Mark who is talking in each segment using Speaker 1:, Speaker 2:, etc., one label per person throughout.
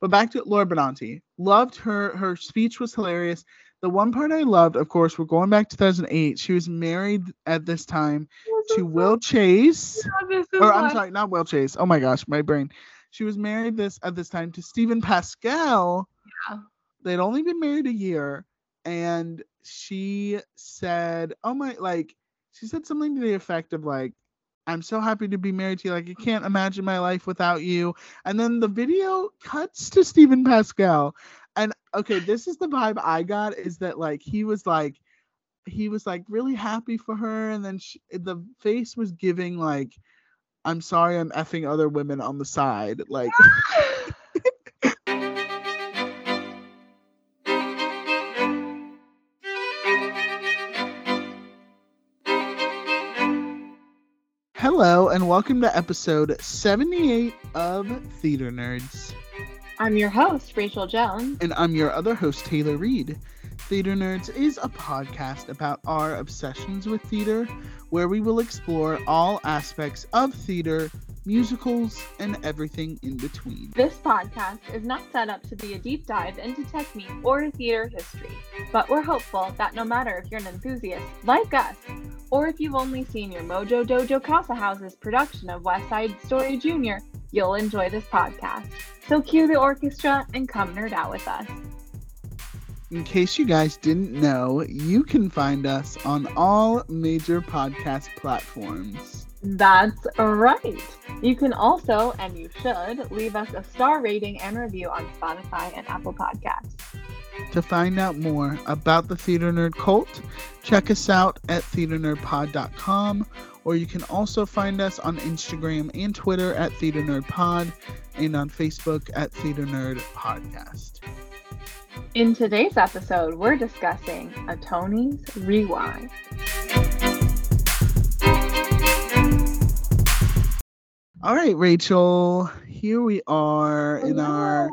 Speaker 1: But back to Laura Benanti. Loved her. Her speech was hilarious. The one part I loved, of course, we're going back to 2008. She was married at this time to Will Chase. Or I'm sorry, not Will Chase. Oh my gosh, my brain. She was married this at this time to Steven Pasquale.
Speaker 2: Yeah.
Speaker 1: They'd only been married a year, and she said, "Oh my!" Like she said something to the effect of like, "I'm so happy to be married to you. Like I can't imagine my life without you." And then the video cuts to Steven Pasquale, and okay, this is the vibe I got is that like he was like he was like really happy for her, and then she, the face was giving like. I'm sorry, I'm effing other women on the side. Like, hello, and welcome to episode 78 of Theater Nerds.
Speaker 2: I'm your host, Rachel Jones.
Speaker 1: And I'm your other host, Taylor Reed. Theater Nerds is a podcast about our obsessions with theater, where we will explore all aspects of theater, musicals, and everything in between.
Speaker 2: This podcast is not set up to be a deep dive into technique or theater history, but we're hopeful that no matter if you're an enthusiast like us, or if you've only seen your Mojo Dojo Casa House's production of West Side Story Jr., you'll enjoy this podcast. So cue the orchestra and come nerd out with us.
Speaker 1: In case you guys didn't know, you can find us on all major podcast platforms.
Speaker 2: That's right. You can also, and you should, leave us a star rating and review on Spotify and Apple Podcasts.
Speaker 1: To find out more about the Theater Nerd Cult, check us out at theaternerdpod.com, or you can also find us on Instagram and Twitter at Theater Nerd Pod, and on Facebook at Theater Nerd Podcast.
Speaker 2: In today's episode, we're discussing a Tony's Rewind.
Speaker 1: All right, Rachel. Here we are in our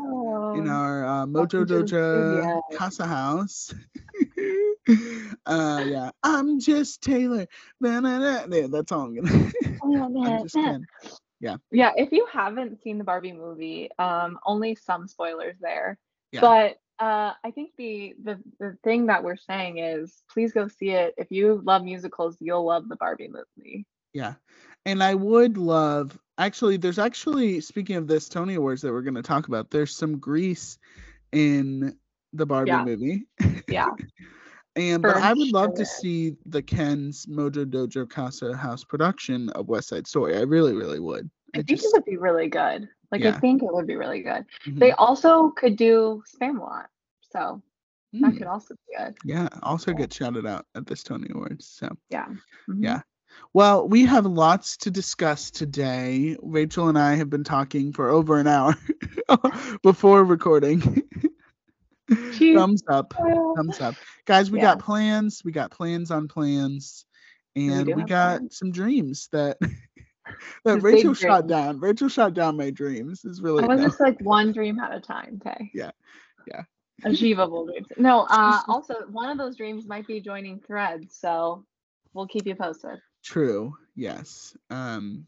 Speaker 1: in our uh, Mojo Dojo Casa House. uh, yeah, I'm just Taylor. Yeah, that's all I'm gonna. I'm just. Yeah.
Speaker 2: Yeah. If you haven't seen the Barbie movie, um, only some spoilers there. Yeah. But uh, I think the, the the thing that we're saying is please go see it. If you love musicals, you'll love the Barbie movie.
Speaker 1: Yeah. And I would love actually there's actually speaking of this Tony Awards that we're going to talk about, there's some grease in the Barbie
Speaker 2: Yeah.
Speaker 1: movie.
Speaker 2: Yeah.
Speaker 1: And but
Speaker 2: For
Speaker 1: I would love to see the Ken's Mojo Dojo Casa House production of West Side Story. I really, really would.
Speaker 2: I
Speaker 1: I
Speaker 2: think
Speaker 1: just
Speaker 2: it would be really good. Like I think it would be really good.
Speaker 1: Mhm.
Speaker 2: They also could do Spamalot. So that
Speaker 1: Mm,
Speaker 2: could also be good.
Speaker 1: yeah, also
Speaker 2: Yeah.
Speaker 1: get shouted out at this Tony Awards. So
Speaker 2: Yeah. Mhm.
Speaker 1: Yeah. Well, we have lots to discuss today. Rachel and I have been talking for over an hour before recording. Thumbs up. Thumbs up. Guys, we
Speaker 2: Yeah.
Speaker 1: got plans. We got plans on plans. And
Speaker 2: do
Speaker 1: we, got
Speaker 2: plans.
Speaker 1: some dreams that that Rachel shot down. Rachel shot down my dreams. Is really
Speaker 2: I was
Speaker 1: no.
Speaker 2: just like one dream at a time, Tay.
Speaker 1: Yeah. Yeah.
Speaker 2: Achievable dreams. No, uh also one of those dreams might be joining threads, so we'll keep you posted.
Speaker 1: True. Yes. Um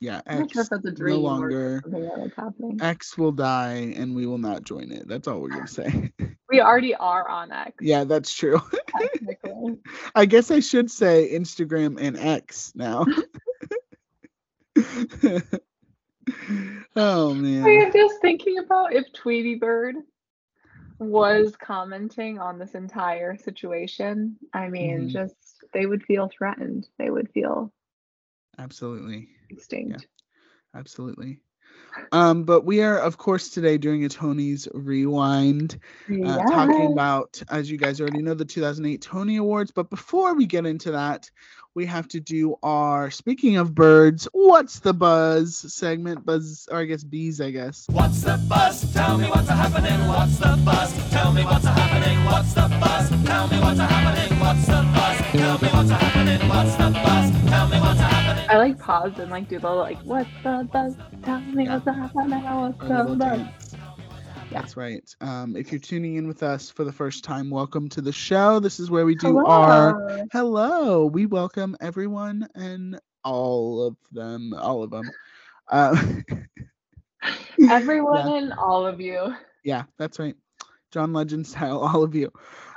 Speaker 1: yeah,
Speaker 2: I'm not sure
Speaker 1: X
Speaker 2: that's a
Speaker 1: no longer
Speaker 2: or something that's happening.
Speaker 1: X will die and we will not join it. That's all we're gonna say.
Speaker 2: We already are on X.
Speaker 1: yeah, that's true. I guess I should say Instagram and X now. oh man.
Speaker 2: I'm just thinking about if Tweety Bird was commenting on this entire situation. I mean,
Speaker 1: Mhm.
Speaker 2: just they would feel threatened. They would feel
Speaker 1: Absolutely.
Speaker 2: extinct.
Speaker 1: Absolutely. Um, but we are, of course, today doing a Tony's rewind, uh, talking about, as you guys already know, the 2008 Tony Awards. But before we get into that, we have to do our speaking of birds, what's the buzz segment? Buzz, or I guess bees, I guess.
Speaker 3: What's the buzz? Tell me what's happening. What's the buzz? Tell me what's happening. What's the buzz? Tell me what's happening. What's the buzz? Tell me what's happening. What's the buzz? Tell me what's happening.
Speaker 2: I like pause and like do the like, what's the buzz? Tell me what's happening. What's the buzz?
Speaker 1: That's right. Um, if you're tuning in with us for the first time, welcome to the show. This is where we do our
Speaker 2: Hello.
Speaker 1: hello. We welcome everyone and all of them, all of them. Uh,
Speaker 2: Everyone
Speaker 1: Yeah.
Speaker 2: and all of you.
Speaker 1: Yeah, that's right. John Legend style, all of you.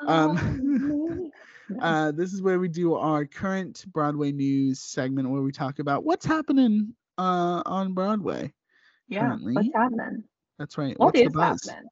Speaker 1: Um, Uh, this is where we do our current Broadway news segment where we talk about what's happening uh, on Broadway.
Speaker 2: yeah,
Speaker 1: currently.
Speaker 2: what's happening?
Speaker 1: That's right.
Speaker 2: What
Speaker 1: what's
Speaker 2: is happening?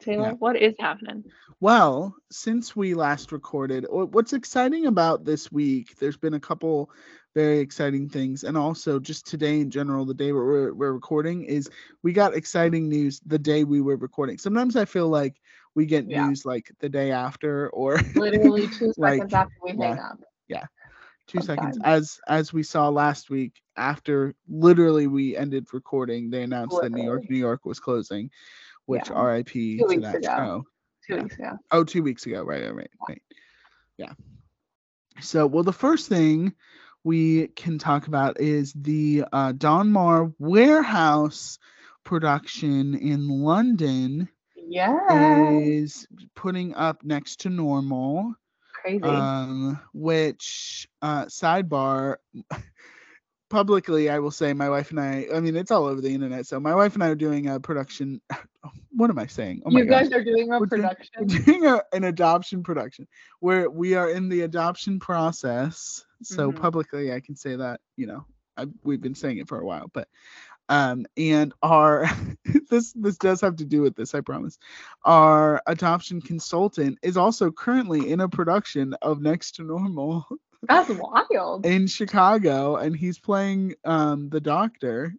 Speaker 2: Taylor,
Speaker 1: Yeah.
Speaker 2: what is happening?
Speaker 1: Well, since we last recorded, what's exciting about this week, there's been a couple very exciting things. And also, just today in general, the day we're, we're recording, is we got exciting news the day we were recording. Sometimes I feel like we get
Speaker 2: Yeah.
Speaker 1: news like the day after or
Speaker 2: Literally two
Speaker 1: Like,
Speaker 2: seconds after we hang up. yeah.
Speaker 1: two seconds as as we saw last week after literally we ended recording they announced that new york new york was closing which
Speaker 2: Yeah.
Speaker 1: rip to
Speaker 2: weeks
Speaker 1: that
Speaker 2: ago.
Speaker 1: show
Speaker 2: Two
Speaker 1: Yeah.
Speaker 2: weeks ago.
Speaker 1: oh two weeks ago right right right right yeah so well the first thing we can talk about is the uh, Donmar warehouse production in london
Speaker 2: Yeah.
Speaker 1: is putting up next to normal
Speaker 2: Crazy.
Speaker 1: um which uh sidebar publicly i will say my wife and i i mean it's all over the internet so my wife and i are doing a production what am i saying oh my
Speaker 2: you
Speaker 1: gosh
Speaker 2: guys are doing a
Speaker 1: We're doing-
Speaker 2: production.
Speaker 1: we're doing a, an adoption production where we are in the adoption process so
Speaker 2: Mhm.
Speaker 1: publicly i can say that you know I, we've been saying it for a while but um and our this this does have to do with this i promise our adoption consultant is also currently in a production of next to normal
Speaker 2: That's wild.
Speaker 1: in chicago and he's playing um the doctor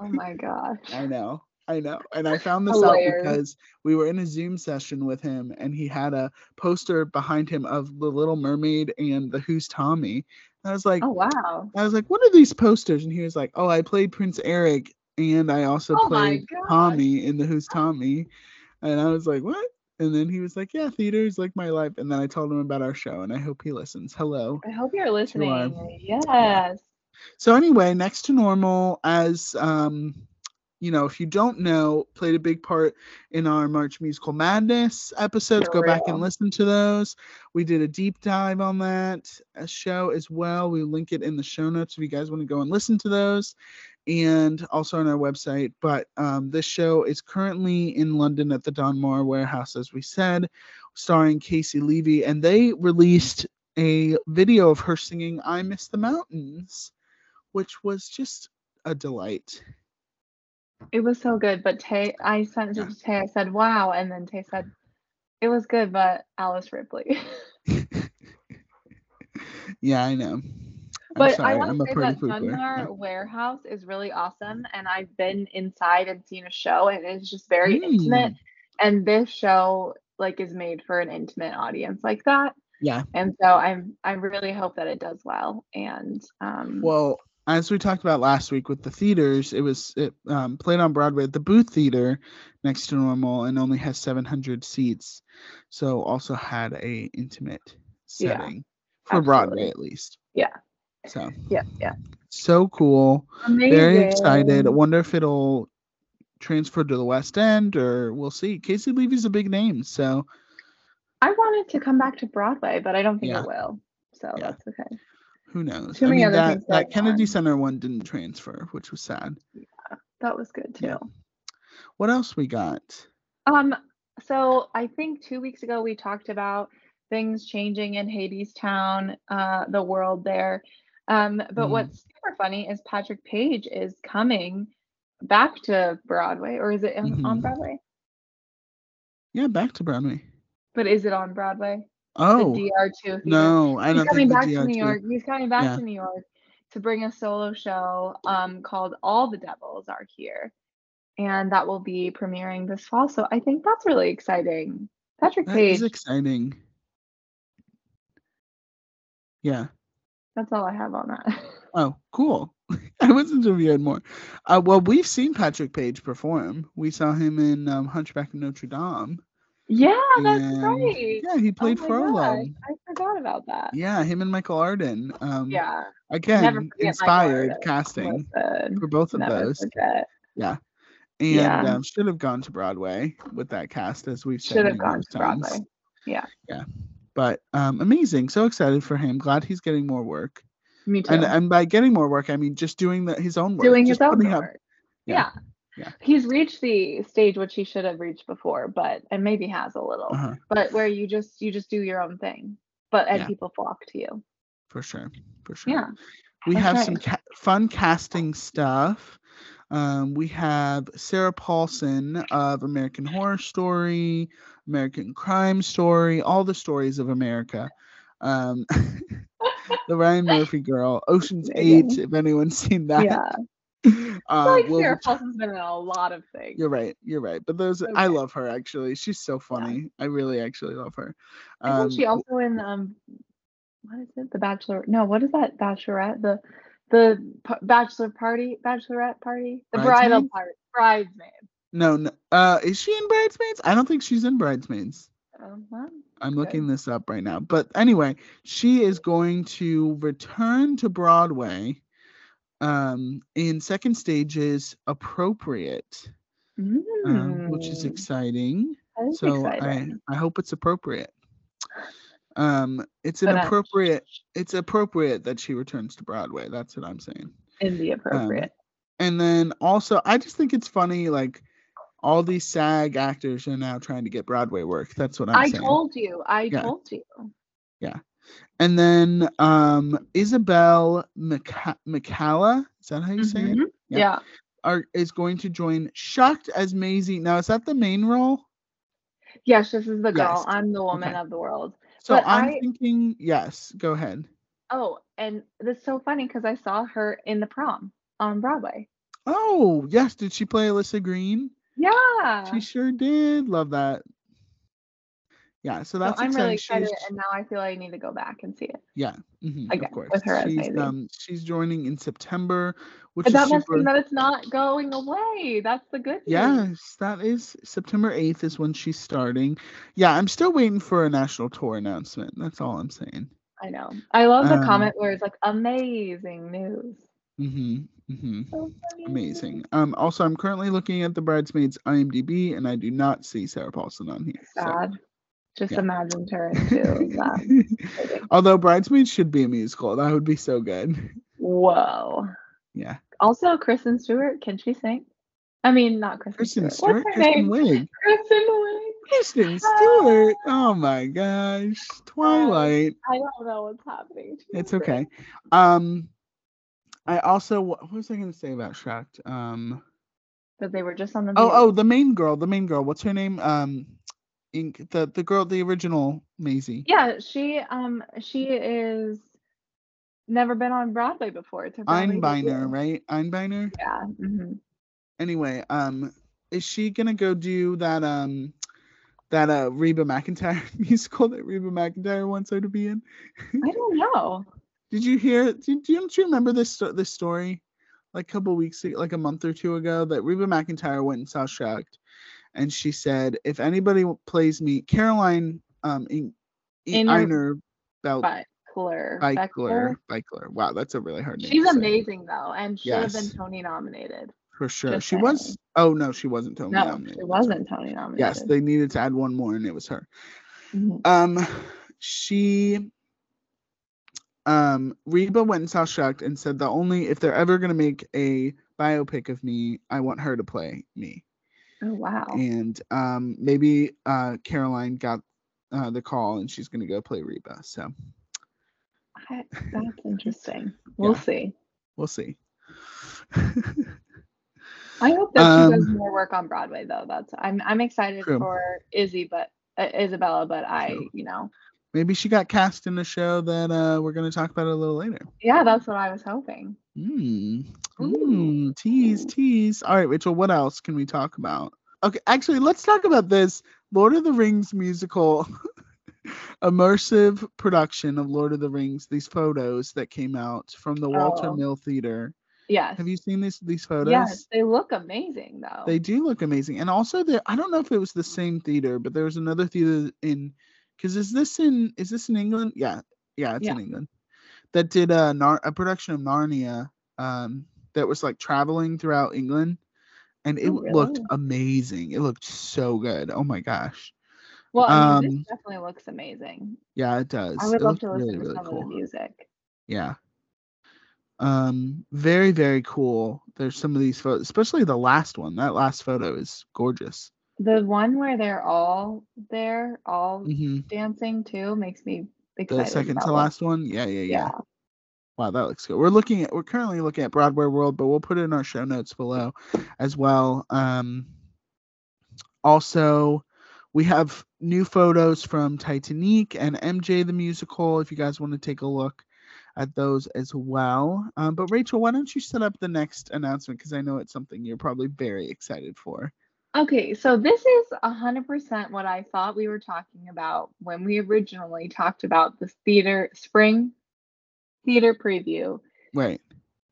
Speaker 2: Oh my gosh.
Speaker 1: I know. I know. And I found this
Speaker 2: Hilarious.
Speaker 1: out because we were in a Zoom session with him and he had a poster behind him of the Little Mermaid and the Who's Tommy. I was like,
Speaker 2: Oh wow.
Speaker 1: I was like, what are these posters? And he was like, Oh, I played Prince Eric and I also
Speaker 2: Oh
Speaker 1: played. Tommy in the Who's Tommy. And I was like, What? And then he was like, Yeah, theater is like my life. And then I told him about our show and I hope he listens. Hello.
Speaker 2: I hope you're listening.
Speaker 1: our-
Speaker 2: Yes.
Speaker 1: So anyway, next to normal, as um, you know, if you don't know, played a big part in our March Musical Madness episodes.
Speaker 2: For
Speaker 1: Go back and listen to those. We did a deep dive on that uh, show as well. We link it in the show notes if you guys want to go and listen to those, and also on our website. But um, this show is currently in London at the Donmar Warehouse, as we said, starring Caissie Levy, and they released a video of her singing "I Miss the Mountains." which was just a delight.
Speaker 2: It was so good. But Tay I sent it to Tay, I said, Wow, and then Tay said, It was good, but Alice Ripley.
Speaker 1: yeah, I know.
Speaker 2: But I want to say that.
Speaker 1: Donmar.
Speaker 2: Warehouse is really awesome, and I've been inside and seen a show, and it's just very intimate.
Speaker 1: Mm.
Speaker 2: And this show like is made for an intimate audience like that.
Speaker 1: Yeah.
Speaker 2: And so I'm I really hope that it does well. And um,
Speaker 1: Well, as we talked about last week with the theaters, it was it um, played on Broadway at the Booth Theater next to normal and only has 700 seats. So also had a intimate
Speaker 2: Yeah,
Speaker 1: setting for Broadway at least.
Speaker 2: Yeah.
Speaker 1: So
Speaker 2: yeah, yeah,
Speaker 1: so cool.
Speaker 2: amazing.
Speaker 1: Very excited. I wonder if it'll transfer to the West End or we'll see. Caissie Levy's a big name, so
Speaker 2: I wanted to come back to Broadway, but I don't think
Speaker 1: Yeah.
Speaker 2: it will. So
Speaker 1: Yeah.
Speaker 2: that's okay.
Speaker 1: Who knows?
Speaker 2: Too
Speaker 1: I
Speaker 2: many
Speaker 1: mean
Speaker 2: other
Speaker 1: that,
Speaker 2: things
Speaker 1: that Kennedy
Speaker 2: on.
Speaker 1: Center one didn't transfer, which was sad.
Speaker 2: Yeah, That was good too.
Speaker 1: Yeah. What else we got?
Speaker 2: Um, so I think two weeks ago we talked about things changing in Hadestown, uh, the world there. Um, but
Speaker 1: Mhm.
Speaker 2: what's super funny is Patrick Page is coming back to Broadway, or is it on, on. Broadway?
Speaker 1: Yeah, back to Broadway.
Speaker 2: But is it on Broadway?
Speaker 1: Oh
Speaker 2: the DR2
Speaker 1: no, I
Speaker 2: He's
Speaker 1: don't
Speaker 2: coming
Speaker 1: think
Speaker 2: back to New York. He's coming back
Speaker 1: Yeah.
Speaker 2: to New York to bring a solo show um, called All the Devils Are Here. And that will be premiering this fall. So I think that's really exciting. Patrick
Speaker 1: That
Speaker 2: Page,
Speaker 1: is exciting. Yeah.
Speaker 2: that's all I have on that.
Speaker 1: Oh, cool. I wasn't sure if you had more. Uh, well, we've seen Patrick Page perform. We saw him in um, Hunchback of Notre Dame.
Speaker 2: Yeah, that's
Speaker 1: and-
Speaker 2: right.
Speaker 1: Yeah, he played
Speaker 2: oh
Speaker 1: Frollo.
Speaker 2: gosh, I forgot about that.
Speaker 1: Yeah, him and Michael Arden. Um,
Speaker 2: Yeah.
Speaker 1: Again,
Speaker 2: Never forget Michael
Speaker 1: inspired casting for both of
Speaker 2: never
Speaker 1: those.
Speaker 2: forget.
Speaker 1: and
Speaker 2: Yeah.
Speaker 1: um, should have gone to Broadway with that cast, as we've said
Speaker 2: Should have gone to
Speaker 1: times.
Speaker 2: Broadway. Yeah. Yeah.
Speaker 1: But um, amazing, so excited for him. Glad he's getting more work,
Speaker 2: Me too.
Speaker 1: and and by getting more work, I mean just doing the, his own work,
Speaker 2: Doing
Speaker 1: just
Speaker 2: his own
Speaker 1: putting up
Speaker 2: work. Yeah.
Speaker 1: Yeah.
Speaker 2: He's reached the stage which he should have reached before, but and maybe has a little,
Speaker 1: Uh-huh.
Speaker 2: but where you just you just do your own thing, but and
Speaker 1: Yeah.
Speaker 2: people flock to you.
Speaker 1: For sure. For sure.
Speaker 2: Yeah.
Speaker 1: we
Speaker 2: that's
Speaker 1: have some ca- fun casting stuff. Um, we have Sarah Paulson of American Horror Story, American Crime Story, all the stories of America. Um, the Ryan Murphy girl, Ocean's Eight, if anyone's seen that.
Speaker 2: Yeah.
Speaker 1: Uh,
Speaker 2: like
Speaker 1: will
Speaker 2: Sarah Paulson's been in a lot of things.
Speaker 1: You're right. You're right. But those, I love her actually. She's so funny. I really actually love her. Um,
Speaker 2: Isn't she also in um what is it? The Bachelor No, what is that Bachelorette? The the p- bachelor party, bachelorette party, the bridal
Speaker 1: Bridesmaids?
Speaker 2: part, bridesmaid.
Speaker 1: no, no, uh, is she in Bridesmaids? I don't think she's in Bridesmaids.
Speaker 2: Um, well,
Speaker 1: I'm looking this up right now. But anyway, she is going to return to Broadway um, in second stage is appropriate, um, which is
Speaker 2: mm,
Speaker 1: exciting.
Speaker 2: is
Speaker 1: So
Speaker 2: exciting.
Speaker 1: I, I hope it's appropriate. Um, it's
Speaker 2: But, uh,
Speaker 1: inappropriate. It's appropriate that she returns to Broadway. That's what I'm saying.
Speaker 2: in the appropriate.
Speaker 1: And then also, I just think it's funny, like all these SAG actors are now trying to get Broadway work. That's what I'm
Speaker 2: I
Speaker 1: saying.
Speaker 2: I told you. I
Speaker 1: Yeah.
Speaker 2: told you.
Speaker 1: And then um Isabel Mica- is that how you say it?
Speaker 2: Mhm.
Speaker 1: Yeah.
Speaker 2: Yeah.
Speaker 1: Are is going to join Shucked as Maisie. Now is that the main role?
Speaker 2: Yes, this is the girl.
Speaker 1: Yes.
Speaker 2: I'm the woman
Speaker 1: Okay.
Speaker 2: of the world.
Speaker 1: So
Speaker 2: But
Speaker 1: I'm
Speaker 2: I-
Speaker 1: thinking yes, go ahead.
Speaker 2: Oh, and that's so funny because I saw her in the prom on Broadway.
Speaker 1: Oh, yes, did she play Alyssa Green?
Speaker 2: Yeah.
Speaker 1: She sure did. Love that. Yeah, so
Speaker 2: So
Speaker 1: that's
Speaker 2: I'm
Speaker 1: exciting.
Speaker 2: really
Speaker 1: She's-
Speaker 2: excited, and now I feel I need to go back and see it.
Speaker 1: yeah, mhm,
Speaker 2: again,
Speaker 1: of course.
Speaker 2: with her
Speaker 1: she's um she's joining in September, which
Speaker 2: But
Speaker 1: is
Speaker 2: that must
Speaker 1: super
Speaker 2: mean that it's not going away. That's the good news.
Speaker 1: Yes, that is September 8th is when she's starting. Yeah, I'm still waiting for a national tour announcement. That's all I'm saying.
Speaker 2: I know. I love the
Speaker 1: Um,
Speaker 2: comment where it's like amazing news.
Speaker 1: Mhm. Mhm.
Speaker 2: So.
Speaker 1: Amazing. Um also I'm currently looking at the bridesmaids IMDb and I do not see Sarah Paulson on here. so-
Speaker 2: Sad. Just
Speaker 1: yeah.
Speaker 2: imagine her into that.
Speaker 1: Although bridesmaids should be a musical. That would be so good.
Speaker 2: Whoa.
Speaker 1: Yeah.
Speaker 2: Also, Kristen Stewart, can she sing? I mean, not Kristen,
Speaker 1: Kristen
Speaker 2: Stewart.
Speaker 1: Stewart,
Speaker 2: What's her
Speaker 1: Kristen
Speaker 2: name?
Speaker 1: Wiig.
Speaker 2: Kristen Wiig.
Speaker 1: Kristen Stewart. Oh my gosh. Twilight.
Speaker 2: I don't know what's happening.
Speaker 1: It's okay. Um, I also what was I going to say about Shucked? Um,
Speaker 2: But they were just on the.
Speaker 1: oh oh the main girl, the main girl. What's her name? Um, Ink the the girl, the original Maisie.
Speaker 2: Yeah, she um she is never been on Broadway before. It's
Speaker 1: Einbeiner, right? Einbeiner.
Speaker 2: Yeah. hmm
Speaker 1: Anyway, um, is she gonna go do that? Um, that uh Reba McEntire musical that Reba McEntire wants her to be in?
Speaker 2: I don't know.
Speaker 1: Did you hear? Did, do you, don't you remember this this story? Like a couple weeks, ago, like a month or two ago, that Reba McEntire went and saw Shucked, and she said, "If anybody plays me, Caroline, um, in, in Einer Belt
Speaker 2: But Claire
Speaker 1: Beichler, Beichler. Wow, that's a really hard name.
Speaker 2: She's amazing though, and should have been Tony nominated.
Speaker 1: for sure.
Speaker 2: just
Speaker 1: She was. Oh no, she wasn't Tony
Speaker 2: No,
Speaker 1: nominated.
Speaker 2: she wasn't Tony nominated.
Speaker 1: Yes, they needed to add one more, and it was her.
Speaker 2: Mhm.
Speaker 1: Um, she, um, Reba went and saw Shucked and said the only if they're ever gonna make a biopic of me, I want her to play me.
Speaker 2: Oh wow.
Speaker 1: And um, maybe uh Caroline got uh the call and she's gonna go play Reba. So
Speaker 2: I, that's interesting. We'll
Speaker 1: Yeah.
Speaker 2: see.
Speaker 1: we'll see.
Speaker 2: I hope that she does
Speaker 1: Um,
Speaker 2: more work on Broadway though. That's I'm I'm excited
Speaker 1: True.
Speaker 2: for Izzy, but uh, Isabella, but I,
Speaker 1: True.
Speaker 2: you know,
Speaker 1: maybe she got cast in a show that uh we're gonna talk about a little later.
Speaker 2: yeah, that's what I was hoping.
Speaker 1: Mm. Mm, tease, tease. All right, Rachel, what else can we talk about? Okay, actually, let's talk about this Lord of the Rings musical immersive production of Lord of the Rings. These photos that came out from the Walter
Speaker 2: Oh.
Speaker 1: Mill Theater.
Speaker 2: Yes.
Speaker 1: Have you seen these these photos?
Speaker 2: Yes, they look amazing though.
Speaker 1: They do look amazing. And also there I don't know if it was the same theater, but there was another theater in cuz is this in is this in England? Yeah. Yeah, it's in England. That did a Nar- a production of Narnia um that was like traveling throughout England and it
Speaker 2: Oh,
Speaker 1: looked amazing. It looked so good. Oh my gosh.
Speaker 2: well, I mean,
Speaker 1: um,
Speaker 2: this definitely looks amazing.
Speaker 1: Yeah, it does.
Speaker 2: I would
Speaker 1: it
Speaker 2: love to listen
Speaker 1: really
Speaker 2: to
Speaker 1: really
Speaker 2: some
Speaker 1: cool.
Speaker 2: of the music.
Speaker 1: Yeah. Um, very very cool. There's some of these photos, especially the last one. That last photo is gorgeous.
Speaker 2: The one where they're all there, all
Speaker 1: hmm
Speaker 2: dancing too, makes me
Speaker 1: The second to last one, yeah, yeah, yeah.
Speaker 2: Yeah.
Speaker 1: Wow, that looks good. We're looking at we're currently looking at Broadway World, but we'll put it in our show notes below as well. Um also we have new photos from Titanic and MJ the musical if you guys want to take a look at those as well. Um, but Rachel, why don't you set up the next announcement because I know it's something you're probably very excited for.
Speaker 2: Okay, so this is a hundred percent what I thought we were talking about when we originally talked about this theater spring theater preview
Speaker 1: Right.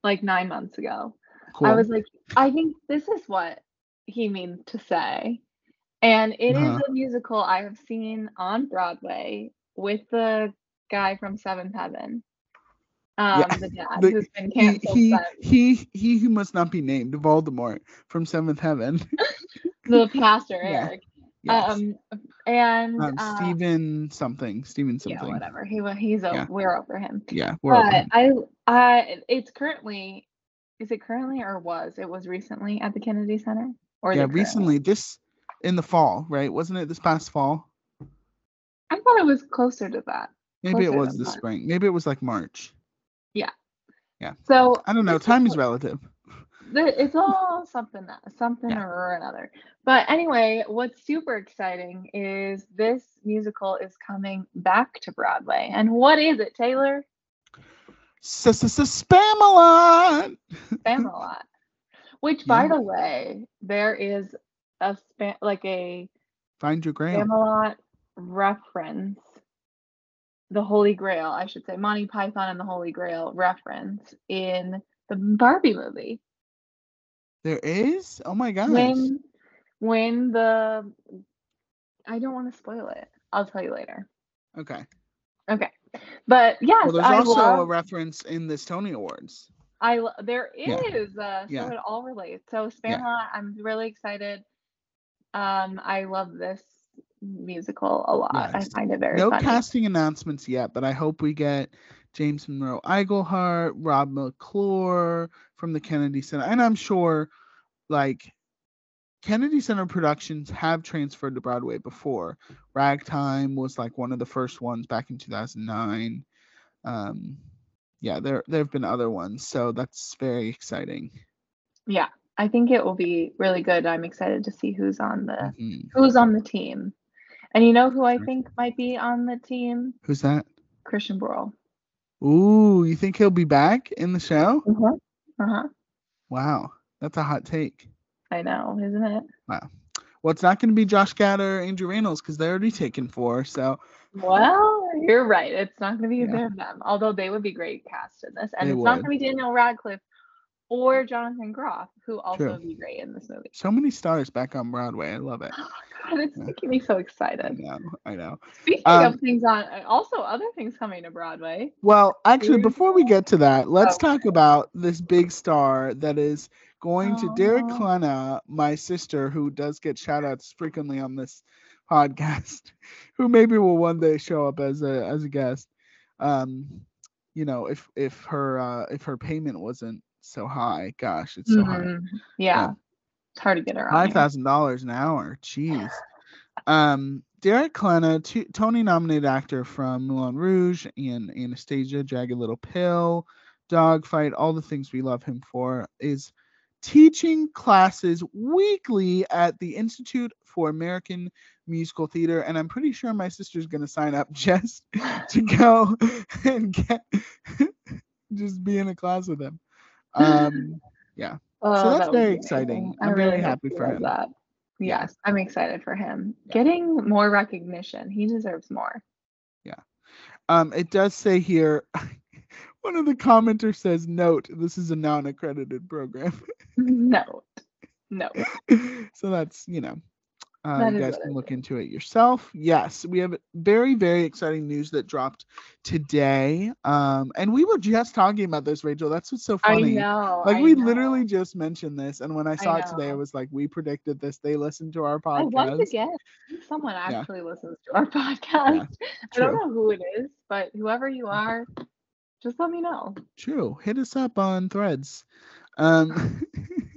Speaker 2: like nine months ago.
Speaker 1: Cool.
Speaker 2: I was like, I think this is what he means to say. And it is
Speaker 1: Uh-huh.
Speaker 2: a musical I have seen on Broadway with the guy from Seventh Heaven. Um,
Speaker 1: Yeah,
Speaker 2: the dad
Speaker 1: the-
Speaker 2: who's been
Speaker 1: he,
Speaker 2: canceled
Speaker 1: he
Speaker 2: since
Speaker 1: he he who must not be named, Voldemort from Seventh Heaven.
Speaker 2: the pastor
Speaker 1: Yeah,
Speaker 2: Eric.
Speaker 1: yes.
Speaker 2: Um and
Speaker 1: um,
Speaker 2: uh,
Speaker 1: Stephen something, Stephen
Speaker 2: yeah,
Speaker 1: something.
Speaker 2: whatever. He he's a,
Speaker 1: Yeah.
Speaker 2: we're over him.
Speaker 1: Yeah, we're over him.
Speaker 2: I I it's currently is it currently or was it was recently at the Kennedy Center or
Speaker 1: yeah, recently this in the fall, right? Wasn't it this past fall?
Speaker 2: I thought it was closer to that.
Speaker 1: Maybe it was the spring. Maybe it was like March. Yeah. Yeah.
Speaker 2: So
Speaker 1: I don't know. Time is relative.
Speaker 2: It's all something something
Speaker 1: Yeah.
Speaker 2: or another. But anyway, what's super exciting is this musical is coming back to Broadway. And what is it, Taylor?
Speaker 1: Spamalot.
Speaker 2: Spamalot. Which, by
Speaker 1: Yeah.
Speaker 2: the way, there is a span like a
Speaker 1: Find your grail.
Speaker 2: Spamalot reference. The Holy Grail, I should say, Monty Python and the Holy Grail reference in the Barbie movie.
Speaker 1: There is? Oh my gosh.
Speaker 2: when when the I don't want to spoil it. I'll tell you later.
Speaker 1: Okay.
Speaker 2: Okay. But yes,
Speaker 1: Well, there's
Speaker 2: I
Speaker 1: also a reference in this Tony Awards.
Speaker 2: I lo- there
Speaker 1: Yeah.
Speaker 2: uh, so
Speaker 1: Yeah.
Speaker 2: it all relates. So
Speaker 1: Yeah.
Speaker 2: I'm really excited. Um, I love this musical a lot. I find it very
Speaker 1: No
Speaker 2: funny.
Speaker 1: casting announcements yet, but I hope we get James Monroe Iglehart, Rob McClure from the Kennedy Center. And I'm sure like Kennedy Center productions have transferred to Broadway before. Ragtime was like one of the first ones back in 2009. Um, yeah, there there have been other ones, so that's very exciting.
Speaker 2: Yeah, I think it will be really good. I'm excited to see who's on the
Speaker 1: Mhm.
Speaker 2: who's on the team. And you know who I think might be on the team?
Speaker 1: Who's that?
Speaker 2: Christian Borle.
Speaker 1: Ooh, you think he'll be back in the show?
Speaker 2: Uh-huh. Uh-huh.
Speaker 1: Wow, that's a hot take.
Speaker 2: I know, isn't it? Wow.
Speaker 1: Well, it's not going to be Josh Gad or Andrew Rannells because they're already taken for. So
Speaker 2: Well, you're right. It's not going to be
Speaker 1: Yeah.
Speaker 2: either of them, although they would be great cast in this. And
Speaker 1: They
Speaker 2: it's not going to be Daniel Radcliffe or Jonathan Groff, who also
Speaker 1: True.
Speaker 2: would be great in this movie.
Speaker 1: so many stars back on Broadway. I love it.
Speaker 2: Oh God, it's
Speaker 1: Yeah.
Speaker 2: making me so
Speaker 1: I
Speaker 2: excited.
Speaker 1: know. I know.
Speaker 2: Speaking
Speaker 1: Um,
Speaker 2: of things on, also other things coming to Broadway.
Speaker 1: Well, actually, before we get to that, let's
Speaker 2: Oh.
Speaker 1: talk about this big star that is going to Derek. Klena, my sister, who does get shout outs frequently on this podcast, who maybe will one day show up as a as a guest. Um, you know, if if her uh if her payment wasn't so high, gosh, it's so high.
Speaker 2: Mhm. Yeah.
Speaker 1: Yeah.
Speaker 2: it's hard to get her on.
Speaker 1: Five thousand dollars an hour. Jeez. Um, Derek Klena, t- Tony-nominated actor from Moulin Rouge and Anastasia, Jagged Little Pill, Dogfight, all the things we love him for, is teaching classes weekly at the Institute for American Musical Theater, and I'm pretty sure my sister's gonna sign up just to go and get just be in a class with him. Um, yeah.
Speaker 2: Oh, so
Speaker 1: that's
Speaker 2: that
Speaker 1: very exciting. I'm really
Speaker 2: really
Speaker 1: happy for him.
Speaker 2: That. Yes, I'm excited for him.
Speaker 1: Yeah.
Speaker 2: Getting more recognition. He deserves more. Yeah.
Speaker 1: Um, it does say here, one of the commenters says, "Note: This is a non-accredited program."
Speaker 2: no. No.
Speaker 1: so that's you know, uh, you guys can look into it yourself. Yes, we have very very exciting news that dropped today. Um, and we were just talking about this, Rachel. That's what's so funny.
Speaker 2: I know.
Speaker 1: Like
Speaker 2: I
Speaker 1: we
Speaker 2: know.
Speaker 1: literally just mentioned this, and when I saw it today, I was like, "We predicted this." They listened to our podcast.
Speaker 2: once again, I think someone
Speaker 1: Yeah.
Speaker 2: actually listens to our podcast. I don't know who it is, but whoever you are, just let me know.
Speaker 1: True. Hit us up on threads. Um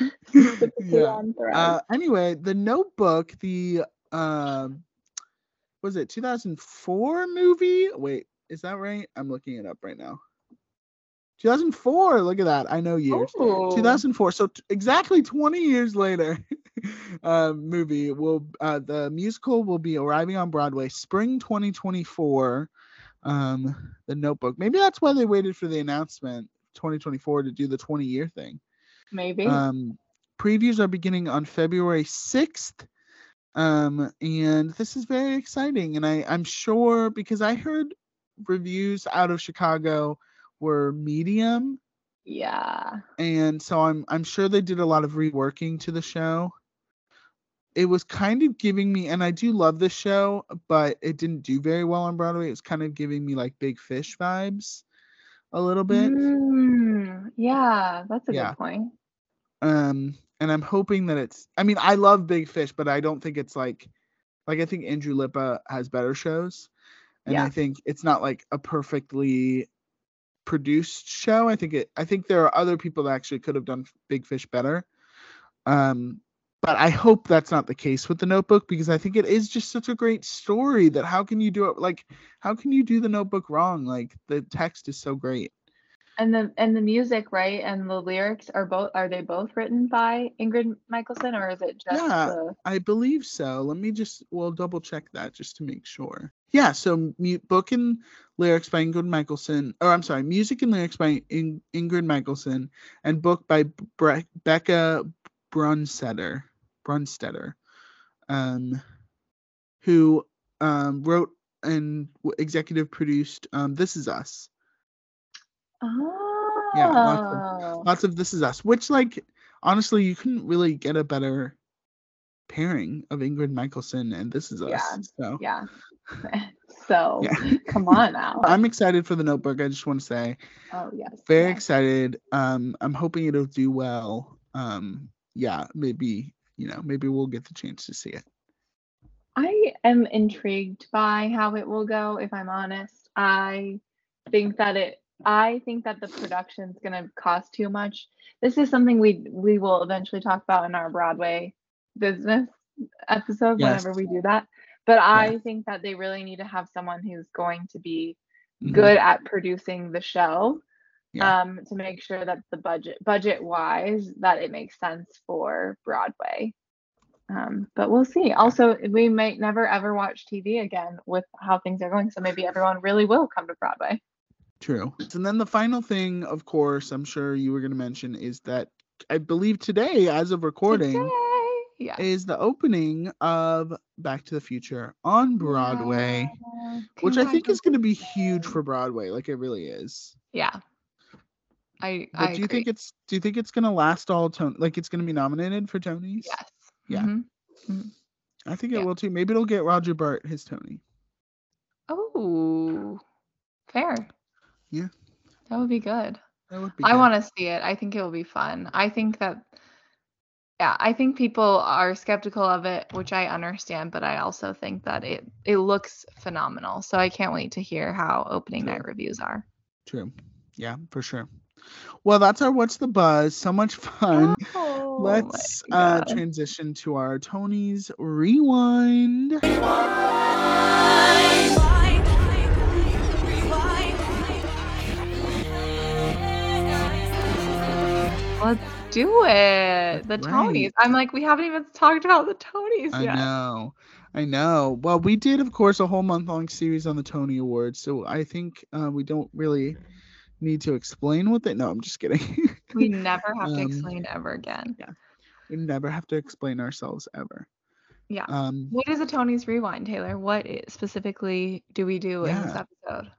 Speaker 1: Yeah. Uh anyway, the notebook, the um was it 2004 movie? Wait, is that right? I'm looking it up right now. 2004. Look at that. I know years.
Speaker 2: Ooh.
Speaker 1: 2004 so t- exactly 20 years later uh, movie will uh, the musical will be arriving on broadway spring 2024 um the notebook maybe that's why they waited for the announcement 2024 to do the 20 year thing
Speaker 2: Maybe.
Speaker 1: um previews are beginning on february 6th um and this is very exciting and i i'm sure because i heard reviews out of chicago were medium
Speaker 2: yeah.
Speaker 1: and so I'm I'm sure they did a lot of reworking to the show. It was kind of giving me, and I do love this show, but it didn't do very well on Broadway. It was kind of giving me like Big Fish vibes, a little bit.
Speaker 2: Mm, yeah, that's a
Speaker 1: Yeah.
Speaker 2: good point.
Speaker 1: Um, and I'm hoping that it's. I mean, I love Big Fish, but I don't think it's like, like I think Andrew Lippa has better shows, and
Speaker 2: Yeah.
Speaker 1: I think it's not like a perfectly produced show. I think it. I think there are other people that actually could have done Big Fish better. Um, but I hope that's not the case with the Notebook because I think it is just such a great story that how can you do it? Like, how can you do the Notebook wrong? Like the text is so great.
Speaker 2: And the and the music, right? And the lyrics are both are they both written by Ingrid Michaelson or is it just
Speaker 1: Yeah.
Speaker 2: the
Speaker 1: I believe so. Let me just we'll double check that just to make sure. Yeah, so mu- book and lyrics by Ingrid Michaelson, or I'm sorry, music and lyrics by In- Ingrid Michaelson, and book by Bre- Bekah Brunstetter, Brunstetter, um, who um, wrote and executive produced um, This Is Us.
Speaker 2: Oh
Speaker 1: Yeah, lots Lots of This Is Us, which like honestly you couldn't really get a better pairing of Ingrid Michaelson and This Is Us.
Speaker 2: Yeah,
Speaker 1: So
Speaker 2: yeah. So
Speaker 1: Yeah.
Speaker 2: come on now.
Speaker 1: I'm excited for the notebook. I just want to say
Speaker 2: oh yes.
Speaker 1: very excited. Um I'm hoping it'll do well. Um yeah, maybe, you know, maybe we'll get the chance to see it.
Speaker 2: I am intrigued by how it will go, if I'm honest. I think that it I think that the production's gonna cost too much. This is something we we will eventually talk about in our Broadway business episode
Speaker 1: Yes.
Speaker 2: whenever we do that. But I think that they really need to have someone who's going to be
Speaker 1: Mhm.
Speaker 2: good at producing the show
Speaker 1: Yeah.
Speaker 2: um to make sure that the budget budget wise that it makes sense for broadway um but we'll see also we might never ever watch tv again with how things are going so maybe everyone really will come to broadway
Speaker 1: True. And then the final thing, of course, I'm sure you were going to mention is that I believe today, as of recording,
Speaker 2: Today, yeah
Speaker 1: is the opening of Back to the Future on Broadway,
Speaker 2: Yeah.
Speaker 1: which I think is going to be huge for Broadway. Like it really is.
Speaker 2: yeah i
Speaker 1: But
Speaker 2: i
Speaker 1: do you
Speaker 2: agree.
Speaker 1: think it's do you think it's going to last all Tony? Like it's going to be nominated for Tonys?
Speaker 2: yes
Speaker 1: Yeah.
Speaker 2: Mhm.
Speaker 1: I think it
Speaker 2: Yeah.
Speaker 1: will too. Maybe it'll get Roger Bart his Tony.
Speaker 2: oh fair
Speaker 1: Yeah.
Speaker 2: that would be good
Speaker 1: That would be.
Speaker 2: I want to see it. I think it will be fun. I think that, yeah, I think people are skeptical of it, which I understand, but I also think that it it looks phenomenal. So I can't wait to hear how opening night reviews are.
Speaker 1: True. Yeah, for sure. Well, that's our what's the buzz. So much fun.
Speaker 2: Oh
Speaker 1: Let's uh, transition to our Tony's rewind.
Speaker 2: Let's do it. The
Speaker 1: That's
Speaker 2: Tonys. I'm like, we haven't even talked about the Tonys
Speaker 1: I
Speaker 2: yet.
Speaker 1: I know. I know. Well, we did, of course, a whole month long series on the Tony Awards. So I think uh, we don't really need to explain what they. No, I'm just kidding.
Speaker 2: We never have to
Speaker 1: Um,
Speaker 2: explain ever again. Yeah.
Speaker 1: We never have to explain ourselves ever.
Speaker 2: Yeah.
Speaker 1: Um,
Speaker 2: What is a Tony's rewind, Taylor? What specifically do we do in this episode?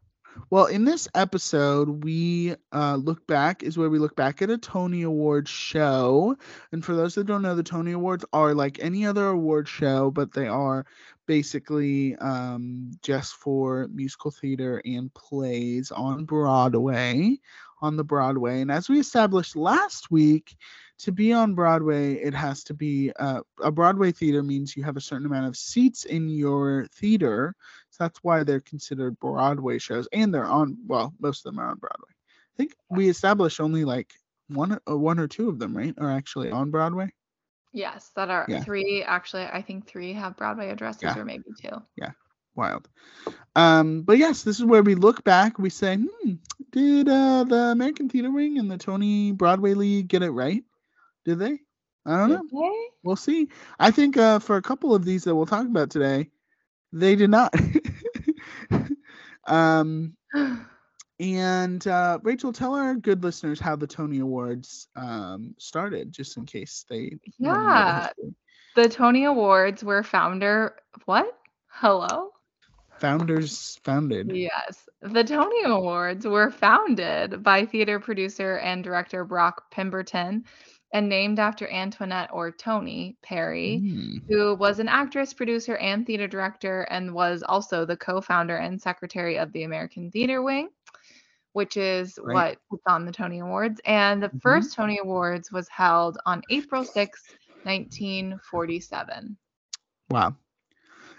Speaker 1: Well, in this episode, we uh, look back is where we look back at a Tony Award show. And for those that don't know, the Tony Awards are like any other award show, but they are basically um, just for musical theater and plays on Broadway, on the Broadway. And as we established last week, to be on Broadway, it has to be uh, a Broadway theater means you have a certain amount of seats in your theater. That's why they're considered Broadway shows, and they're on. Well, most of them are on Broadway. I think we established only like one, or one or two of them, right, are actually on Broadway.
Speaker 2: Yes, that are
Speaker 1: Yeah.
Speaker 2: three. Actually, I think three have Broadway addresses,
Speaker 1: Yeah.
Speaker 2: or maybe two.
Speaker 1: Yeah, Wild. Um, but yes, this is where we look back. We say, hmm, did uh, the American Theater Wing and the Tony Broadway League get it right? Did they? I don't know. We'll see. I think uh, for a couple of these that we'll talk about today, they did not. um, and uh, Rachel, tell our good listeners how the Tony Awards um, started, just in case they. wanna know the
Speaker 2: Yeah. The Tony Awards were founder. What? Hello.
Speaker 1: Founders founded.
Speaker 2: Yes. The Tony Awards were founded by theater producer and director Brock Pemberton and named after Antoinette or Tony Perry,
Speaker 1: Mm,
Speaker 2: who was an actress, producer, and theater director, and was also the co founder and secretary of the American Theater Wing, which is
Speaker 1: Right.
Speaker 2: what puts on the Tony Awards. And the
Speaker 1: Mhm.
Speaker 2: first Tony Awards was held on April sixth, 1947.
Speaker 1: Wow.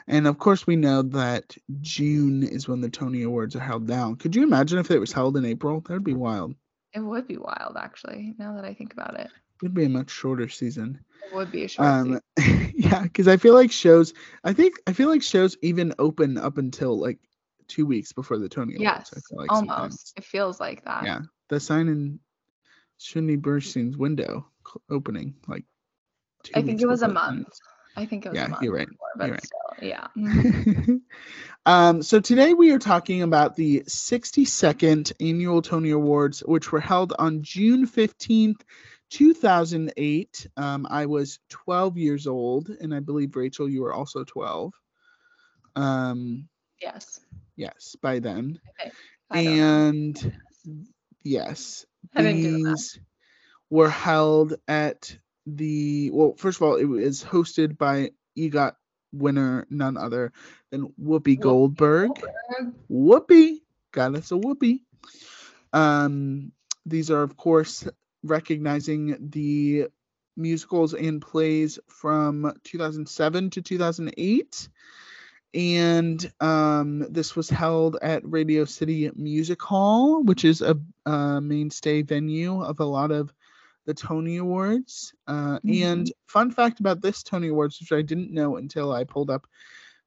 Speaker 1: And of course, we know that June is when the Tony Awards are held now. Could you imagine if it was held in April? That would be wild.
Speaker 2: It would be wild, actually, now that I think about it.
Speaker 1: Would be a much shorter season.
Speaker 2: It would be a short
Speaker 1: Um,
Speaker 2: season.
Speaker 1: yeah, because I feel like shows. I think I feel like shows even open up until like two weeks before the Tony Awards.
Speaker 2: Yes,
Speaker 1: I feel like
Speaker 2: almost.
Speaker 1: sometimes.
Speaker 2: It feels like that.
Speaker 1: Yeah, the sign in Sidney Brustein's window opening like. Two
Speaker 2: I think it was a month. I think it was
Speaker 1: Yeah,
Speaker 2: a month.
Speaker 1: you're right.
Speaker 2: before, but
Speaker 1: You're right.
Speaker 2: still, yeah. Mhm.
Speaker 1: um, so today we are talking about the 62nd annual Tony Awards, which were held on June 15th, 2008. Um, I was 12 years old, and I believe Rachel, you were also 12. Um,
Speaker 2: yes.
Speaker 1: yes, by then.
Speaker 2: I.
Speaker 1: And yes,
Speaker 2: I didn't do the math.
Speaker 1: these were held at the well first of all it was hosted by egot winner none other than whoopi goldberg whoopi got us a whoopi um these are of course recognizing the musicals and plays from 2007 to 2008 and um, this was held at Radio City Music Hall, which is a, a mainstay venue of a lot of the Tony Awards. Uh, And fun fact about this Tony Awards, which I didn't know until I pulled up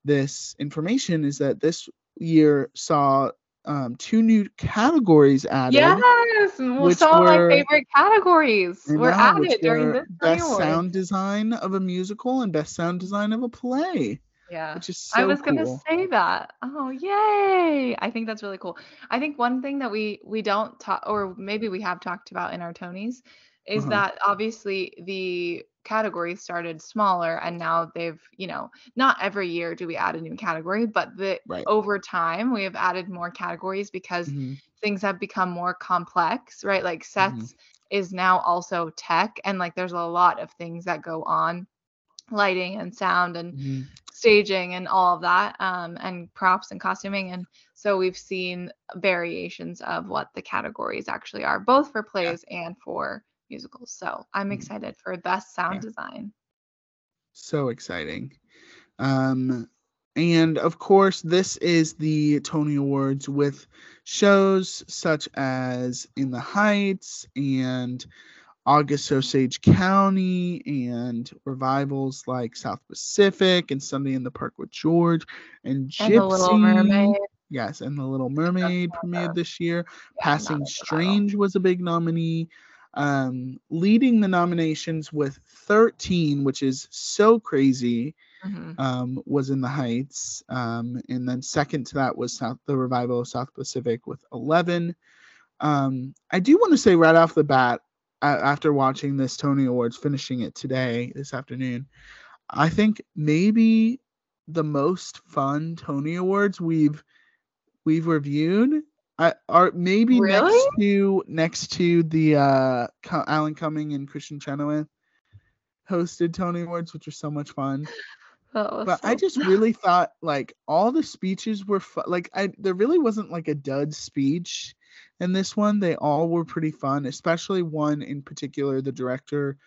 Speaker 1: this information, is that this year saw um, two new categories added.
Speaker 2: Yes, well,
Speaker 1: which
Speaker 2: some of
Speaker 1: were-
Speaker 2: my favorite categories were
Speaker 1: know,
Speaker 2: added during
Speaker 1: were
Speaker 2: this
Speaker 1: best
Speaker 2: Awards.
Speaker 1: sound design of a musical and best sound design of a play,
Speaker 2: Yeah.
Speaker 1: which is so
Speaker 2: I was
Speaker 1: cool.
Speaker 2: gonna say that. Oh, yay! I think that's really cool. I think one thing that we we don't talk, or maybe we have talked about in our Tonys, is
Speaker 1: Uh-huh.
Speaker 2: that obviously the categories started smaller, and now they've, you know, not every year do we add a new category, but the
Speaker 1: Right.
Speaker 2: over time we have added more categories because
Speaker 1: Mhm.
Speaker 2: things have become more complex, right? Like
Speaker 1: Mm-hmm.
Speaker 2: sets is now also tech, and like there's a lot of things that go on, lighting and sound and
Speaker 1: Mhm.
Speaker 2: staging and all of that um, and props and costuming and so we've seen variations of what the categories actually are both for plays and for musicals so i'm
Speaker 1: Mhm.
Speaker 2: excited for best sound
Speaker 1: Yeah.
Speaker 2: design
Speaker 1: so exciting um and of course this is the tony awards with shows such as in the heights and august osage county and revivals like south pacific and sunday in the park with george and gypsy
Speaker 2: and the little mermaid
Speaker 1: yes and the little mermaid premiered this year
Speaker 2: yeah,
Speaker 1: passing
Speaker 2: not a revival.
Speaker 1: strange was a big nominee um leading the nominations with 13 which is so crazy
Speaker 2: Mhm.
Speaker 1: um, was in the Heights, um, and then second to that was South the revival of South Pacific with eleven. Um, I do want to say right off the bat, after watching this Tony Awards, finishing it today this afternoon, I think maybe the most fun Tony Awards we've we've reviewed. I, are maybe next to next to the uh, Alan Cumming and Kristin Chenoweth hosted Tony Awards, which was so much fun but I
Speaker 2: so-
Speaker 1: just really thought like all the speeches were fu- like I there really wasn't like a dud speech in this one. They all were pretty fun, especially one in particular, the director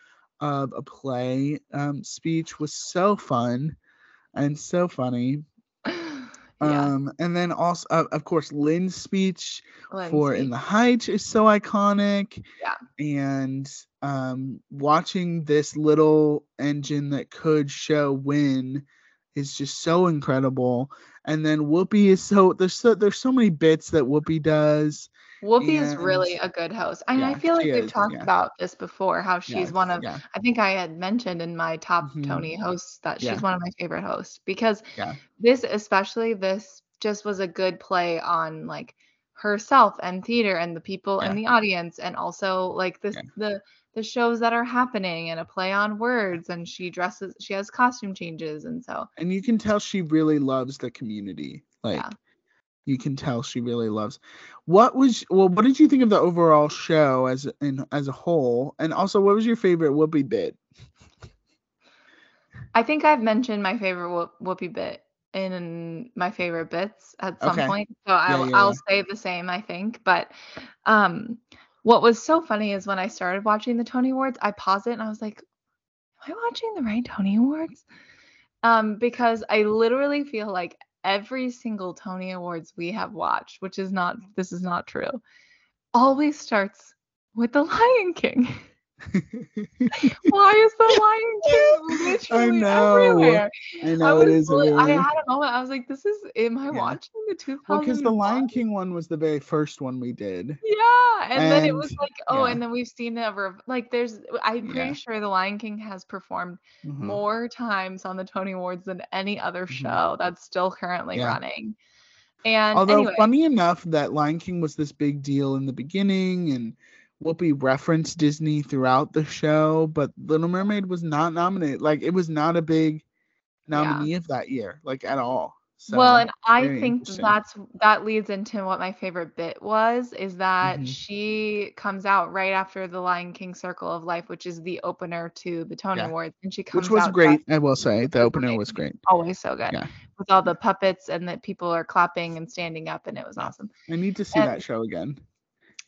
Speaker 1: of a play um, speech was so fun and so funny.
Speaker 2: Yeah.
Speaker 1: Um, and then also, uh, of course, Lin's speech
Speaker 2: Lindsay.
Speaker 1: for In the Heights is so iconic.
Speaker 2: Yeah.
Speaker 1: And um, watching this little engine that could show win is just so incredible. And then Whoopi is so there's so there's so many bits that Whoopi does.
Speaker 2: Whoopi is really a good host. I mean, I feel like we've
Speaker 1: is,
Speaker 2: talked
Speaker 1: yeah.
Speaker 2: about this before, how she's
Speaker 1: Yes,
Speaker 2: one of
Speaker 1: yeah.
Speaker 2: I think I had mentioned in my top
Speaker 1: Mhm.
Speaker 2: Tony hosts that she's
Speaker 1: Yeah.
Speaker 2: one of my favorite hosts because
Speaker 1: Yeah.
Speaker 2: this especially this just was a good play on like herself and theater and the people in the audience and also like this
Speaker 1: Yeah.
Speaker 2: the the shows that are happening and a play on words and she dresses she has costume changes and so
Speaker 1: And you can tell she really loves the community. Like
Speaker 2: Yeah.
Speaker 1: You can tell she really loves. What was well, what did you think of the overall show as in as a whole? And also what was your favorite Whoopi bit?
Speaker 2: I think I've mentioned my favorite whoop, whoopee bit in my favorite bits at some
Speaker 1: Okay.
Speaker 2: point. So I'll,
Speaker 1: yeah,
Speaker 2: I'll say the same, I think. But um, what was so funny is when I started watching the Tony Awards, I paused it and I was like, Am I watching the right Tony Awards? Um, because I literally feel like every single Tony Awards we have watched, which is not this is not true, always starts with the Lion King. Why is the Lion King literally
Speaker 1: know.
Speaker 2: everywhere?
Speaker 1: I
Speaker 2: I
Speaker 1: know it
Speaker 2: was
Speaker 1: is
Speaker 2: really- I had a moment. I was like, "This is. Am I
Speaker 1: Yeah.
Speaker 2: watching the 2000?"
Speaker 1: well because the Lion King one was the very first one we did.
Speaker 2: Yeah, and, then it was like, oh,
Speaker 1: yeah.
Speaker 2: and then we've seen it rev- like there's. I'm pretty
Speaker 1: Yeah.
Speaker 2: sure the Lion King has performed
Speaker 1: Mhm.
Speaker 2: more times on the Tony Awards than any other
Speaker 1: Mhm.
Speaker 2: show that's still currently running. And
Speaker 1: Although
Speaker 2: anyway,
Speaker 1: funny enough that Lion King was this big deal in the beginning and Whoopi referenced Disney throughout the show, but Little Mermaid was not nominated. Like it was not a big nominee of that year, like at all. So,
Speaker 2: well, and I think that's that leads into what my favorite bit was is that
Speaker 1: Mhm.
Speaker 2: she comes out right after the Lion King Circle of Life, which is the opener to the Tony
Speaker 1: Yeah.
Speaker 2: Awards, and she comes out.
Speaker 1: which was great, I will say. The opener was great.
Speaker 2: always so good
Speaker 1: Yeah.
Speaker 2: with all the puppets and that people are clapping and standing up, and it was awesome.
Speaker 1: I need to see
Speaker 2: And-
Speaker 1: that show again.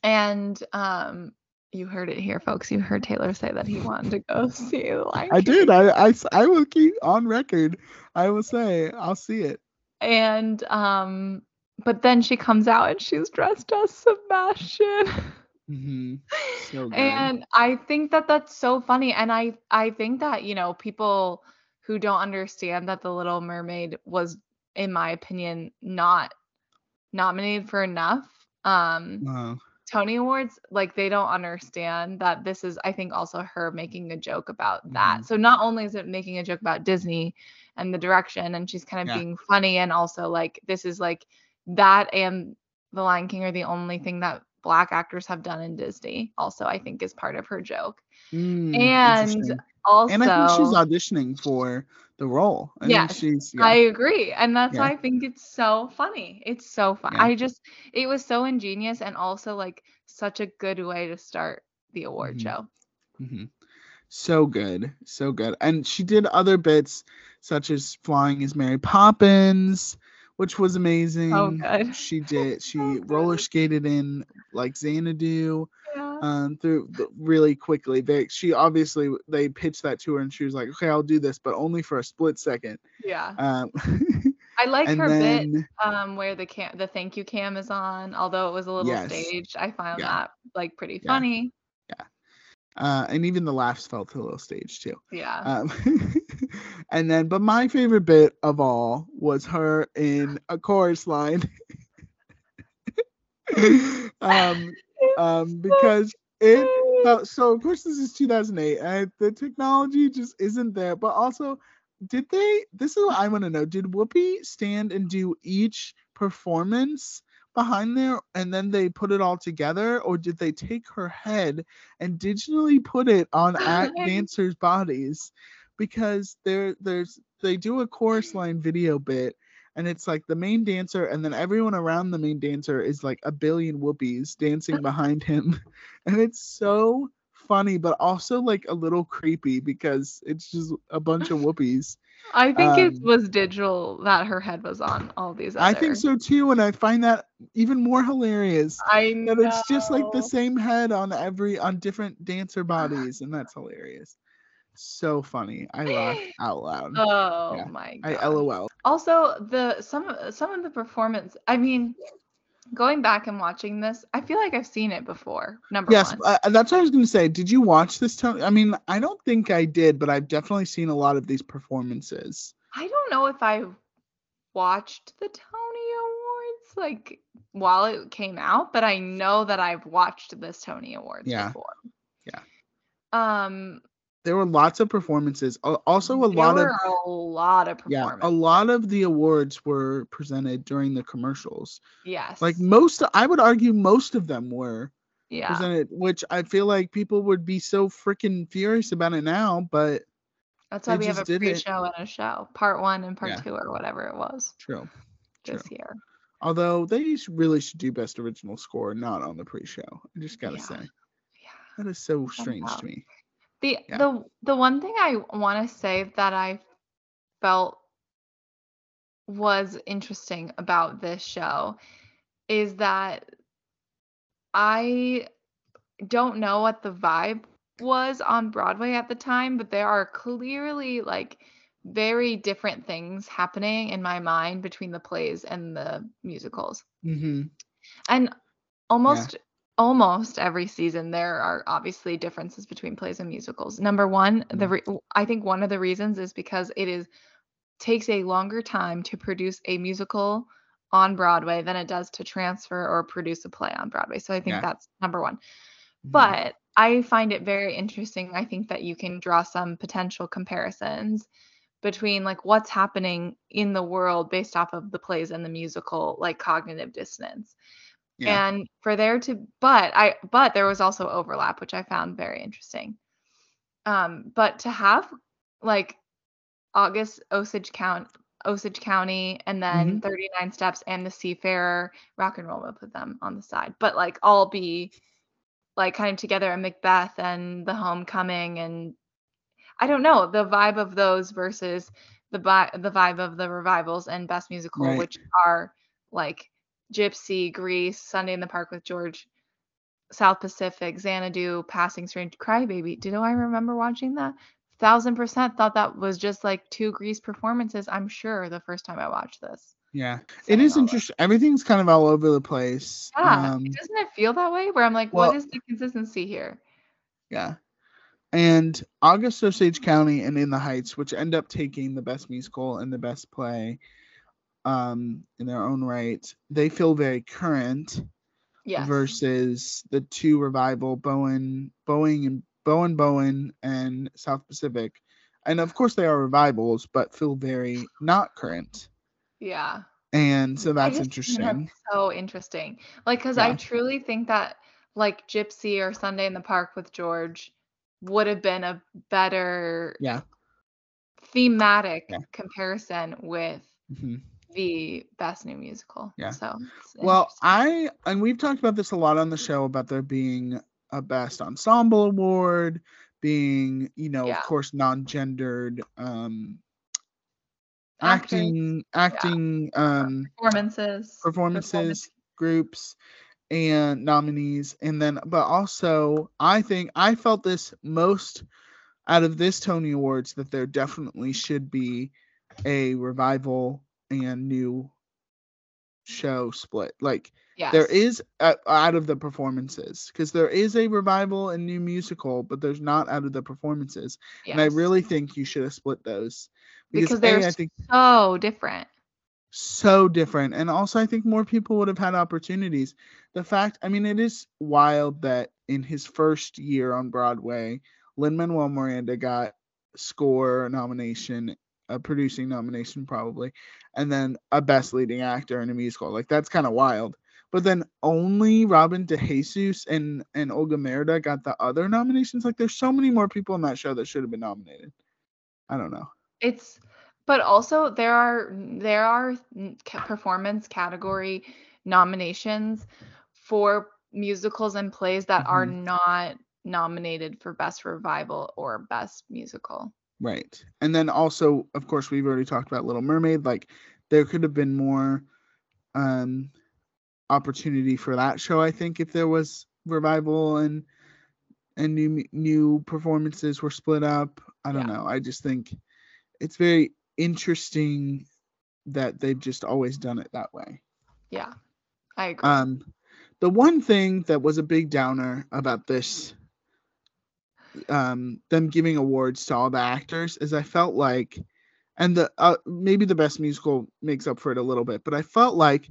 Speaker 2: And um, you heard it here, folks. You heard Taylor say that he wanted to go see the Lion
Speaker 1: I
Speaker 2: King.
Speaker 1: did. I, I I will keep on record. I will say I'll see it.
Speaker 2: And um, but then she comes out and she's dressed as Sebastian.
Speaker 1: hmm So
Speaker 2: and I think that that's so funny. And I I think that you know people who don't understand that the Little Mermaid was, in my opinion, not nominated for enough. Um,
Speaker 1: Wow.
Speaker 2: Tony Awards, like they don't understand that this is, I think, also her making a joke about that.
Speaker 1: Mhm.
Speaker 2: So not only is it making a joke about Disney and the direction, and she's kind of
Speaker 1: Yeah.
Speaker 2: being funny, and also like this is like that and The Lion King are the only thing that black actors have done in Disney. Also, I think is part of her joke.
Speaker 1: Mm,
Speaker 2: And. Also,
Speaker 1: and I think she's auditioning for the role. I
Speaker 2: Yes,
Speaker 1: she's yeah.
Speaker 2: I agree. And that's why I think it's so funny. It's so fun.
Speaker 1: Yeah.
Speaker 2: I just it was so ingenious and also like such a good way to start the award
Speaker 1: Mhm.
Speaker 2: show.
Speaker 1: hmm So good, so good. And she did other bits such as flying as Mary Poppins, which was amazing.
Speaker 2: Oh good.
Speaker 1: She did. She
Speaker 2: good.
Speaker 1: roller skated in like Xanadu
Speaker 2: Yeah.
Speaker 1: Um through really quickly. They she obviously they pitched that to her and she was like, okay, I'll do this, but only for a split second.
Speaker 2: Yeah.
Speaker 1: Um,
Speaker 2: I like her bit um where the cam the thank you cam is on, although it was a little
Speaker 1: Yes.
Speaker 2: staged. I found
Speaker 1: Yeah.
Speaker 2: that like pretty
Speaker 1: Yeah.
Speaker 2: funny. Yeah.
Speaker 1: Uh, and even the laughs felt a little staged too.
Speaker 2: Yeah.
Speaker 1: Um, and then, but my favorite bit of all was her in a chorus line. um, um, because it so. Of course, this is 2008, and the technology just isn't there. But also, did they? This is what I want to know. Did Whoopi stand and do each performance? behind there and then they put it all together or did they take her head and digitally put it on act dancers bodies because there there's they do a chorus line video bit and it's like the main dancer and then everyone around the main dancer is like a billion whoopies dancing behind him and it's so funny, but also like a little creepy because it's just a bunch of whoopies.
Speaker 2: I think it
Speaker 1: Um,
Speaker 2: was digital that her head was on all these. Other.
Speaker 1: I think so too, and I find that even more hilarious.
Speaker 2: I know.
Speaker 1: That it's just like the same head on every on different dancer bodies, and that's hilarious. So funny. I laughed out loud.
Speaker 2: Oh
Speaker 1: Yeah.
Speaker 2: my god. I.
Speaker 1: LOL.
Speaker 2: Also, the some some of the performance. I mean, going back and watching this, I feel like I've seen it before. Number
Speaker 1: Yes,
Speaker 2: one.
Speaker 1: uh, that's what I was going to say. Did you watch this? Tony? I mean, I don't think I did, but I've definitely seen a lot of these performances.
Speaker 2: I don't know if I watched the Tony Awards like while it came out, but I know that I've watched this Tony Awards
Speaker 1: Yeah.
Speaker 2: before.
Speaker 1: Yeah.
Speaker 2: Um
Speaker 1: There were lots of performances. Also, a
Speaker 2: there
Speaker 1: lot of
Speaker 2: a lot of
Speaker 1: yeah, a lot of the awards were presented during the commercials.
Speaker 2: Yes.
Speaker 1: Like most, I would argue most of them were
Speaker 2: yeah.
Speaker 1: presented, which I feel like people would be so freaking furious about it now. But
Speaker 2: That's why we have a
Speaker 1: did it.
Speaker 2: pre-show and a show, part one and part
Speaker 1: Yeah.
Speaker 2: two or whatever it was
Speaker 1: true.
Speaker 2: this
Speaker 1: True.
Speaker 2: year.
Speaker 1: Although they really should do best original score, not on the pre-show. I just gotta
Speaker 2: Yeah.
Speaker 1: say
Speaker 2: Yeah.
Speaker 1: that is so strange to me.
Speaker 2: The
Speaker 1: Yeah.
Speaker 2: the the one thing I want to say that I felt was interesting about this show is that I don't know what the vibe was on Broadway at the time, but there are clearly like very different things happening in my mind between the plays and the musicals.
Speaker 1: hmm
Speaker 2: And almost almost every season there are obviously differences between plays and musicals. Number 1, the
Speaker 1: Mhm.
Speaker 2: re- I think one of the reasons is because it is takes a longer time to produce a musical on Broadway than it does to transfer or produce a play on Broadway. So I think
Speaker 1: Yeah.
Speaker 2: that's number 1.
Speaker 1: Mhm.
Speaker 2: But I find it very interesting. I think that you can draw some potential comparisons between like what's happening in the world based off of the plays and the musical, like cognitive dissonance.
Speaker 1: Yeah,
Speaker 2: And for there to but I but there was also overlap, which I found very interesting. Um, but to have like August Osage County Osage County and then 39 Steps and the Seafarer rock and roll will put them on the side. But like all be like kind of together and Macbeth and the homecoming and I don't know the vibe of those versus the vi- the vibe of the revivals and best musical
Speaker 1: Right.
Speaker 2: which are like Gypsy, Grease, Sunday in the Park with George, South Pacific, Xanadu, Passing Strange, Crybaby. Do I remember watching that? Thousand percent thought that was just like two Grease performances. I'm sure the first time I watched this.
Speaker 1: yeah. It
Speaker 2: Saying
Speaker 1: is interesting. Everything's kind of all over the place.
Speaker 2: Yeah,
Speaker 1: Um,
Speaker 2: doesn't it feel that way? Where I'm like,
Speaker 1: well-
Speaker 2: what is the consistency here?
Speaker 1: Yeah. And August Osage County and In the Heights, which end up taking the best musical and the best play um, in their own right, they feel very current
Speaker 2: Yes.
Speaker 1: versus the two revival, Bowen, Boeing and Bowen Bowen and South Pacific. And of course they are revivals, but feel very not current.
Speaker 2: Yeah.
Speaker 1: And so that's
Speaker 2: think that's
Speaker 1: interesting.
Speaker 2: so interesting. Like, because I truly think that like Gypsy or Sunday in the Park with George would have been a better
Speaker 1: Yeah.
Speaker 2: thematic
Speaker 1: Yeah.
Speaker 2: comparison with
Speaker 1: Mhm.
Speaker 2: The best new musical.
Speaker 1: Yeah.
Speaker 2: So
Speaker 1: Well. I and we've talked about this a lot on the show about there being a best ensemble award, being, you know,
Speaker 2: Yeah.
Speaker 1: of course, non-gendered um acting acting um
Speaker 2: performances,
Speaker 1: performances groups and nominees and then but also I think I felt this most out of this Tony Awards that there definitely should be a revival and new show split. Like
Speaker 2: Yes.
Speaker 1: there is uh, out of the performances because there is a revival and new musical, but there's not out of the performances. And I really think you should have split those
Speaker 2: because
Speaker 1: A,
Speaker 2: they're
Speaker 1: I think
Speaker 2: so different.
Speaker 1: so different, and also I think more people would have had opportunities. The fact, I mean, it is wild that in his first year on Broadway, Lin Manuel Miranda got score nomination, a producing nomination probably, and then a best leading actor in a musical. Like that's kind of wild. But then only Robin DeJesus and and Olga Merediz got the other nominations. Like there's so many more people in that show that should have been nominated. I don't know.
Speaker 2: It's but also there are there are performance category nominations for musicals and plays that are
Speaker 1: Mhm.
Speaker 2: not nominated for best revival or best musical.
Speaker 1: Right. And then also, of course, we've already talked about Little Mermaid. Like there could have been more um opportunity for that show, I think, if there was revival and and new new performances were split up. I don't
Speaker 2: Yeah.
Speaker 1: know. I just think it's very interesting that they've just always done it that way.
Speaker 2: Yeah. I agree.
Speaker 1: Um, the one thing that was a big downer about this, um, them giving awards to all the actors, is I felt like, and the uh, maybe the best musical makes up for it a little bit, but I felt like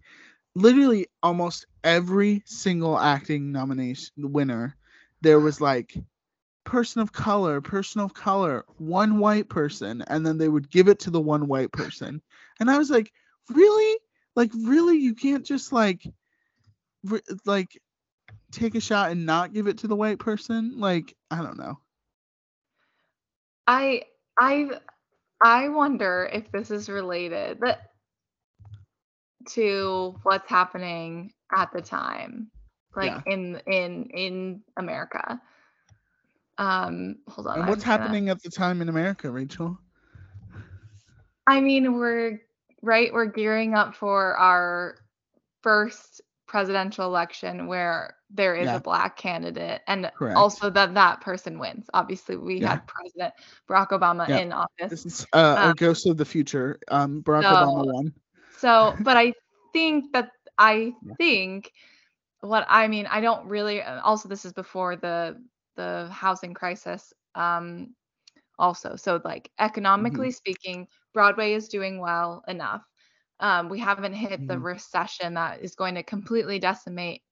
Speaker 1: literally almost every single acting nomination winner, there was like person of color, person of color, one white person, and then they would give it to the one white person, and I was like, really? Like really, you can't just like re- like take a shot and not give it to the white person like i don't know
Speaker 2: I I I wonder if this is related to what's happening at the time, like
Speaker 1: Yeah.
Speaker 2: in in in America. Um, hold on.
Speaker 1: and what's
Speaker 2: gonna-
Speaker 1: happening at the time in america rachel
Speaker 2: I mean, we're right. We're gearing up for our first presidential election where there is
Speaker 1: Yeah.
Speaker 2: a black candidate, and
Speaker 1: Correct.
Speaker 2: also that that person wins. Obviously, we
Speaker 1: Yeah.
Speaker 2: had President Barack Obama
Speaker 1: Yeah.
Speaker 2: in office.
Speaker 1: this is uh, a
Speaker 2: Um,
Speaker 1: ghost of the future um barack
Speaker 2: so-
Speaker 1: obama won
Speaker 2: So, but I think that I think what I mean, I don't really. uh, Also, this is before the the housing crisis. Um, also, so like economically speaking, Broadway is doing well enough. Um, we haven't hit the
Speaker 1: Mhm.
Speaker 2: recession that is going to completely decimate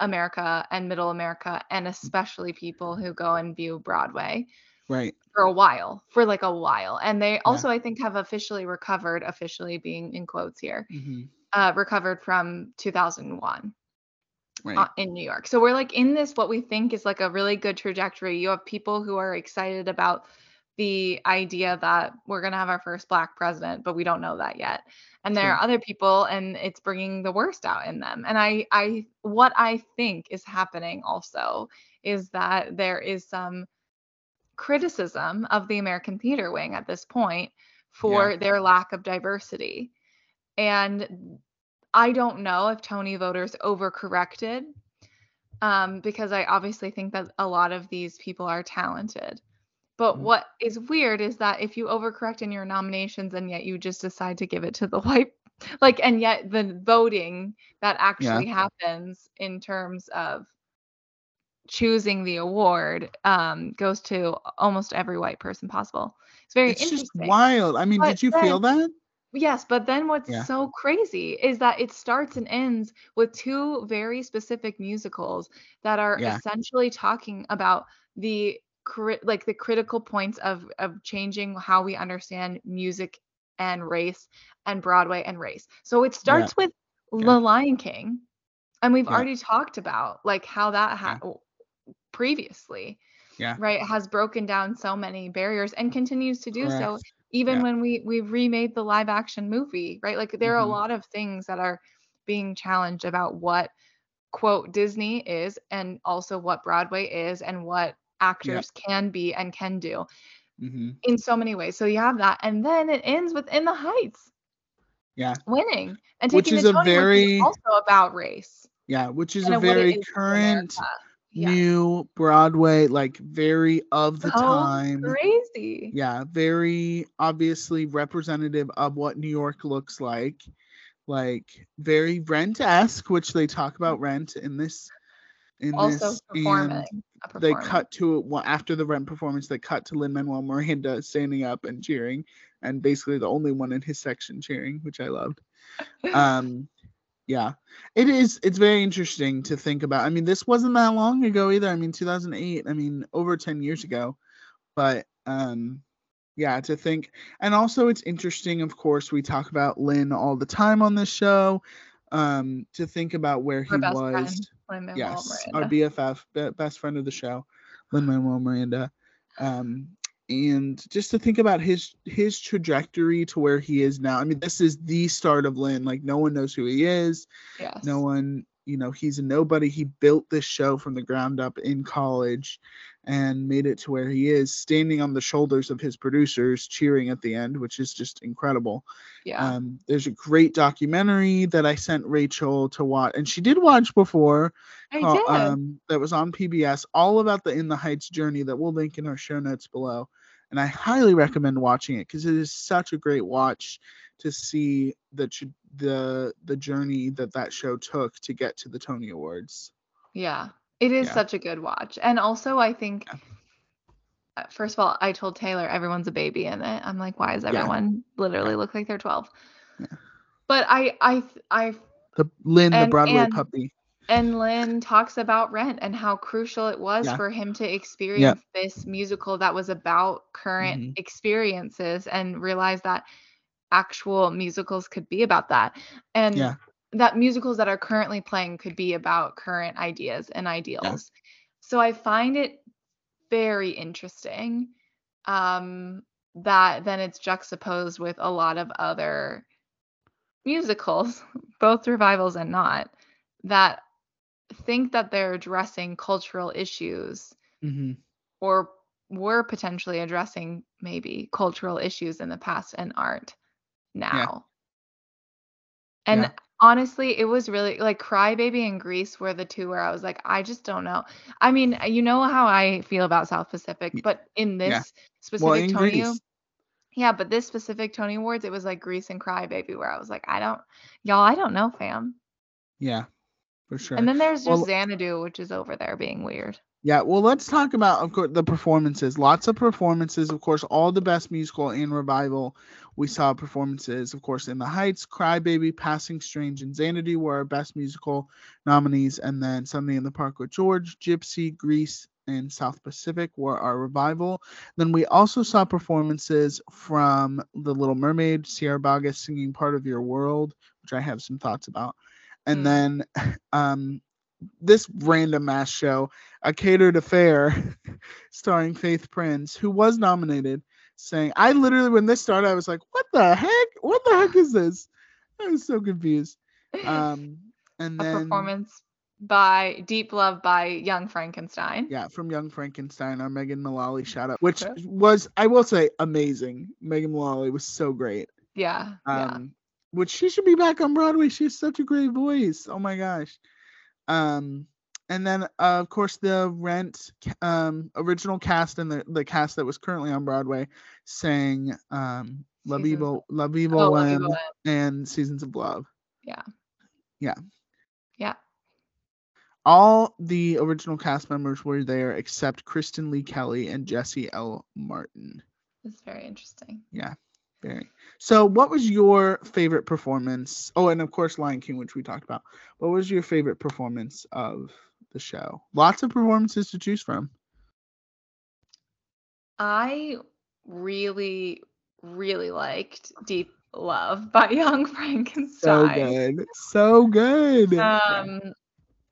Speaker 2: America and Middle America, and especially people who go and view Broadway
Speaker 1: right
Speaker 2: for a while, for like a while. And they also, I think, have officially recovered, officially being in quotes here,
Speaker 1: hmm
Speaker 2: uh, recovered from 2001
Speaker 1: right
Speaker 2: uh, in New York. So we're like in this, what we think is like a really good trajectory. You have people who are excited about the idea that we're going to have our first black president, but we don't know that yet. And there are other people and it's bringing the worst out in them. And I I what I think is happening also is that there is some criticism of the American theater wing at this point for their lack of diversity. And I don't know if Tony voters overcorrected um, because I obviously think that a lot of these people are talented. But
Speaker 1: Mhm.
Speaker 2: what is weird is that if you overcorrect in your nominations and yet you just decide to give it to the white, like, and yet the voting that actually happens in terms of choosing the award um, goes to almost every white person possible. It's very
Speaker 1: it's just wild i mean
Speaker 2: But
Speaker 1: did you feel that
Speaker 2: Yes, but then what's
Speaker 1: Yeah.
Speaker 2: so crazy is that it starts and ends with two very specific musicals that are
Speaker 1: Yeah.
Speaker 2: essentially talking about the cri- like the critical points of of changing how we understand music and race and Broadway and race. So it starts with
Speaker 1: Yeah.
Speaker 2: The Lion King, and we've
Speaker 1: Yeah.
Speaker 2: already talked about like how that ha- previously
Speaker 1: Yeah.
Speaker 2: right has broken down so many barriers and continues to do so even
Speaker 1: Yeah.
Speaker 2: when we we've remade the live action movie right like there are
Speaker 1: Mhm.
Speaker 2: a lot of things that are being challenged about what quote disney is and also what broadway is and what actors can be and can do
Speaker 1: hmm
Speaker 2: in so many ways. So you have that and then it ends with in the heights.
Speaker 1: Yeah.
Speaker 2: winning and
Speaker 1: Which
Speaker 2: taking
Speaker 1: is
Speaker 2: the
Speaker 1: a
Speaker 2: Tony, which is
Speaker 1: very-
Speaker 2: also about race.
Speaker 1: Yeah which is
Speaker 2: and
Speaker 1: a very
Speaker 2: is
Speaker 1: current
Speaker 2: Yeah.
Speaker 1: new broadway like very of the
Speaker 2: So
Speaker 1: time.
Speaker 2: crazy.
Speaker 1: Yeah very obviously representative of what new york looks like. Like very rent-esque which they talk about rent in this in
Speaker 2: also
Speaker 1: this
Speaker 2: performing
Speaker 1: and
Speaker 2: a
Speaker 1: they cut to well, after the rent performance they cut to lin manuel miranda standing up and cheering and basically the only one in his section cheering which i loved. Um yeah. It is it's very interesting to think about. I mean this wasn't that long ago either. I mean 2008 i mean over 10 years ago. But um yeah to think and also it's interesting of course we talk about lin all the time on this show. Um to think about where he was
Speaker 2: friend, Lin-Manuel
Speaker 1: yes
Speaker 2: Miranda.
Speaker 1: our bff best friend of the show lin manuel miranda um and just to think about his his trajectory to where he is now i mean this is the start of lin like no one knows who he is
Speaker 2: yes.
Speaker 1: no one you know he's a nobody he built this show from the ground up in college and made it to where he is standing on the shoulders of his producers cheering at the end which is just incredible
Speaker 2: Yeah.
Speaker 1: um, there's a great documentary that i sent rachel to watch and she did watch before
Speaker 2: I did.
Speaker 1: um, that was on pbs all about the in the heights journey that we'll link in our show notes below and i highly recommend watching it because it is such a great watch to see the the the journey that that show took to get to the Tony Awards.
Speaker 2: Yeah, it is
Speaker 1: Yeah.
Speaker 2: such a good watch. And also, I think,
Speaker 1: Yeah.
Speaker 2: uh, first of all, I told Taylor everyone's a baby in it. I'm like, why does
Speaker 1: Yeah.
Speaker 2: everyone literally look like they're 12?
Speaker 1: Yeah.
Speaker 2: But I, I, I,
Speaker 1: The Lin, the Broadway
Speaker 2: and-
Speaker 1: puppy.
Speaker 2: And Lin talks about Rent and how crucial it was
Speaker 1: Yeah.
Speaker 2: for him to experience this musical that was about current
Speaker 1: Mhm.
Speaker 2: experiences and realize that actual musicals could be about that. And
Speaker 1: Yeah.
Speaker 2: that musicals that are currently playing could be about current ideas and ideals. So I find it very interesting um, that then it's juxtaposed with a lot of other musicals, both revivals and not, that think that they're addressing cultural issues
Speaker 1: hmm
Speaker 2: or were potentially addressing maybe cultural issues in the past and aren't now. And
Speaker 1: Yeah.
Speaker 2: honestly, it was really like Crybaby and Grease were the two where I was like, I just don't know. I mean, you know how I feel about South Pacific, but in this
Speaker 1: yeah.
Speaker 2: specific
Speaker 1: Well, in
Speaker 2: Tony,
Speaker 1: Grease.
Speaker 2: yeah, but this specific Tony Awards, it was like Grease and Crybaby where I was like, I don't, y'all, I don't know, fam.
Speaker 1: Yeah, for sure.
Speaker 2: And then there's just
Speaker 1: Well-
Speaker 2: Xanadu, which is over there being weird.
Speaker 1: Yeah, well, let's talk about of course the performances. Lots of performances, of course, all the best musical and revival. We saw performances, of course, in the Heights, Crybaby, Passing Strange, and Xanadu were our best musical nominees, and then Sunday in the Park with George, Gypsy, Grease, and South Pacific were our revival. Then we also saw performances from The Little Mermaid, Sierra Boggess singing "Part of Your World," which I have some thoughts about, and
Speaker 2: Mm.
Speaker 1: then um, this random mass show a catered affair starring Faith Prince, who was nominated, saying, I literally, when this started, I was like, what the heck? What the heck is this? I was so confused. Um, and
Speaker 2: a
Speaker 1: then,
Speaker 2: performance by Deep Love by Young Frankenstein.
Speaker 1: yeah, from Young Frankenstein, our Megan Mullally shout out, which was, I will say, amazing. Megan Mullally was so great.
Speaker 2: Yeah. yeah.
Speaker 1: Um, which she should be back on Broadway. She has such a great voice. Oh my gosh. Um, and then uh, of course the Rent um original cast and the the cast that was currently on Broadway sang um La Viva La Viva
Speaker 2: Oh, Love You
Speaker 1: Lem
Speaker 2: Will Live.
Speaker 1: and Seasons of Love.
Speaker 2: Yeah.
Speaker 1: Yeah.
Speaker 2: Yeah.
Speaker 1: All the original cast members were there except Kristen Lee Kelly and Jesse L. Martin.
Speaker 2: It's very interesting.
Speaker 1: Very. So, what was your favorite performance? Oh, and of course, Lion King, which we talked about. What was your favorite performance of the show? Lots of performances to choose from.
Speaker 2: I really, really liked Deep Love by Young Frankenstein.
Speaker 1: So good. So good.
Speaker 2: Um,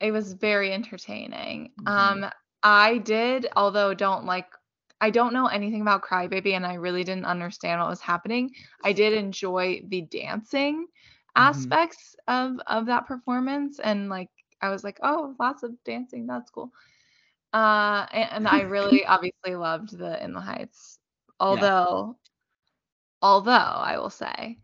Speaker 2: it was very entertaining.
Speaker 1: Mhm.
Speaker 2: Um, I did, although don't like, I don't know anything about Crybaby, and I really didn't understand what was happening. I did enjoy the dancing aspects of of that performance, and like, I was like, oh, lots of dancing, that's cool. Uh, and, and I really obviously loved the In the Heights, although, although I will say,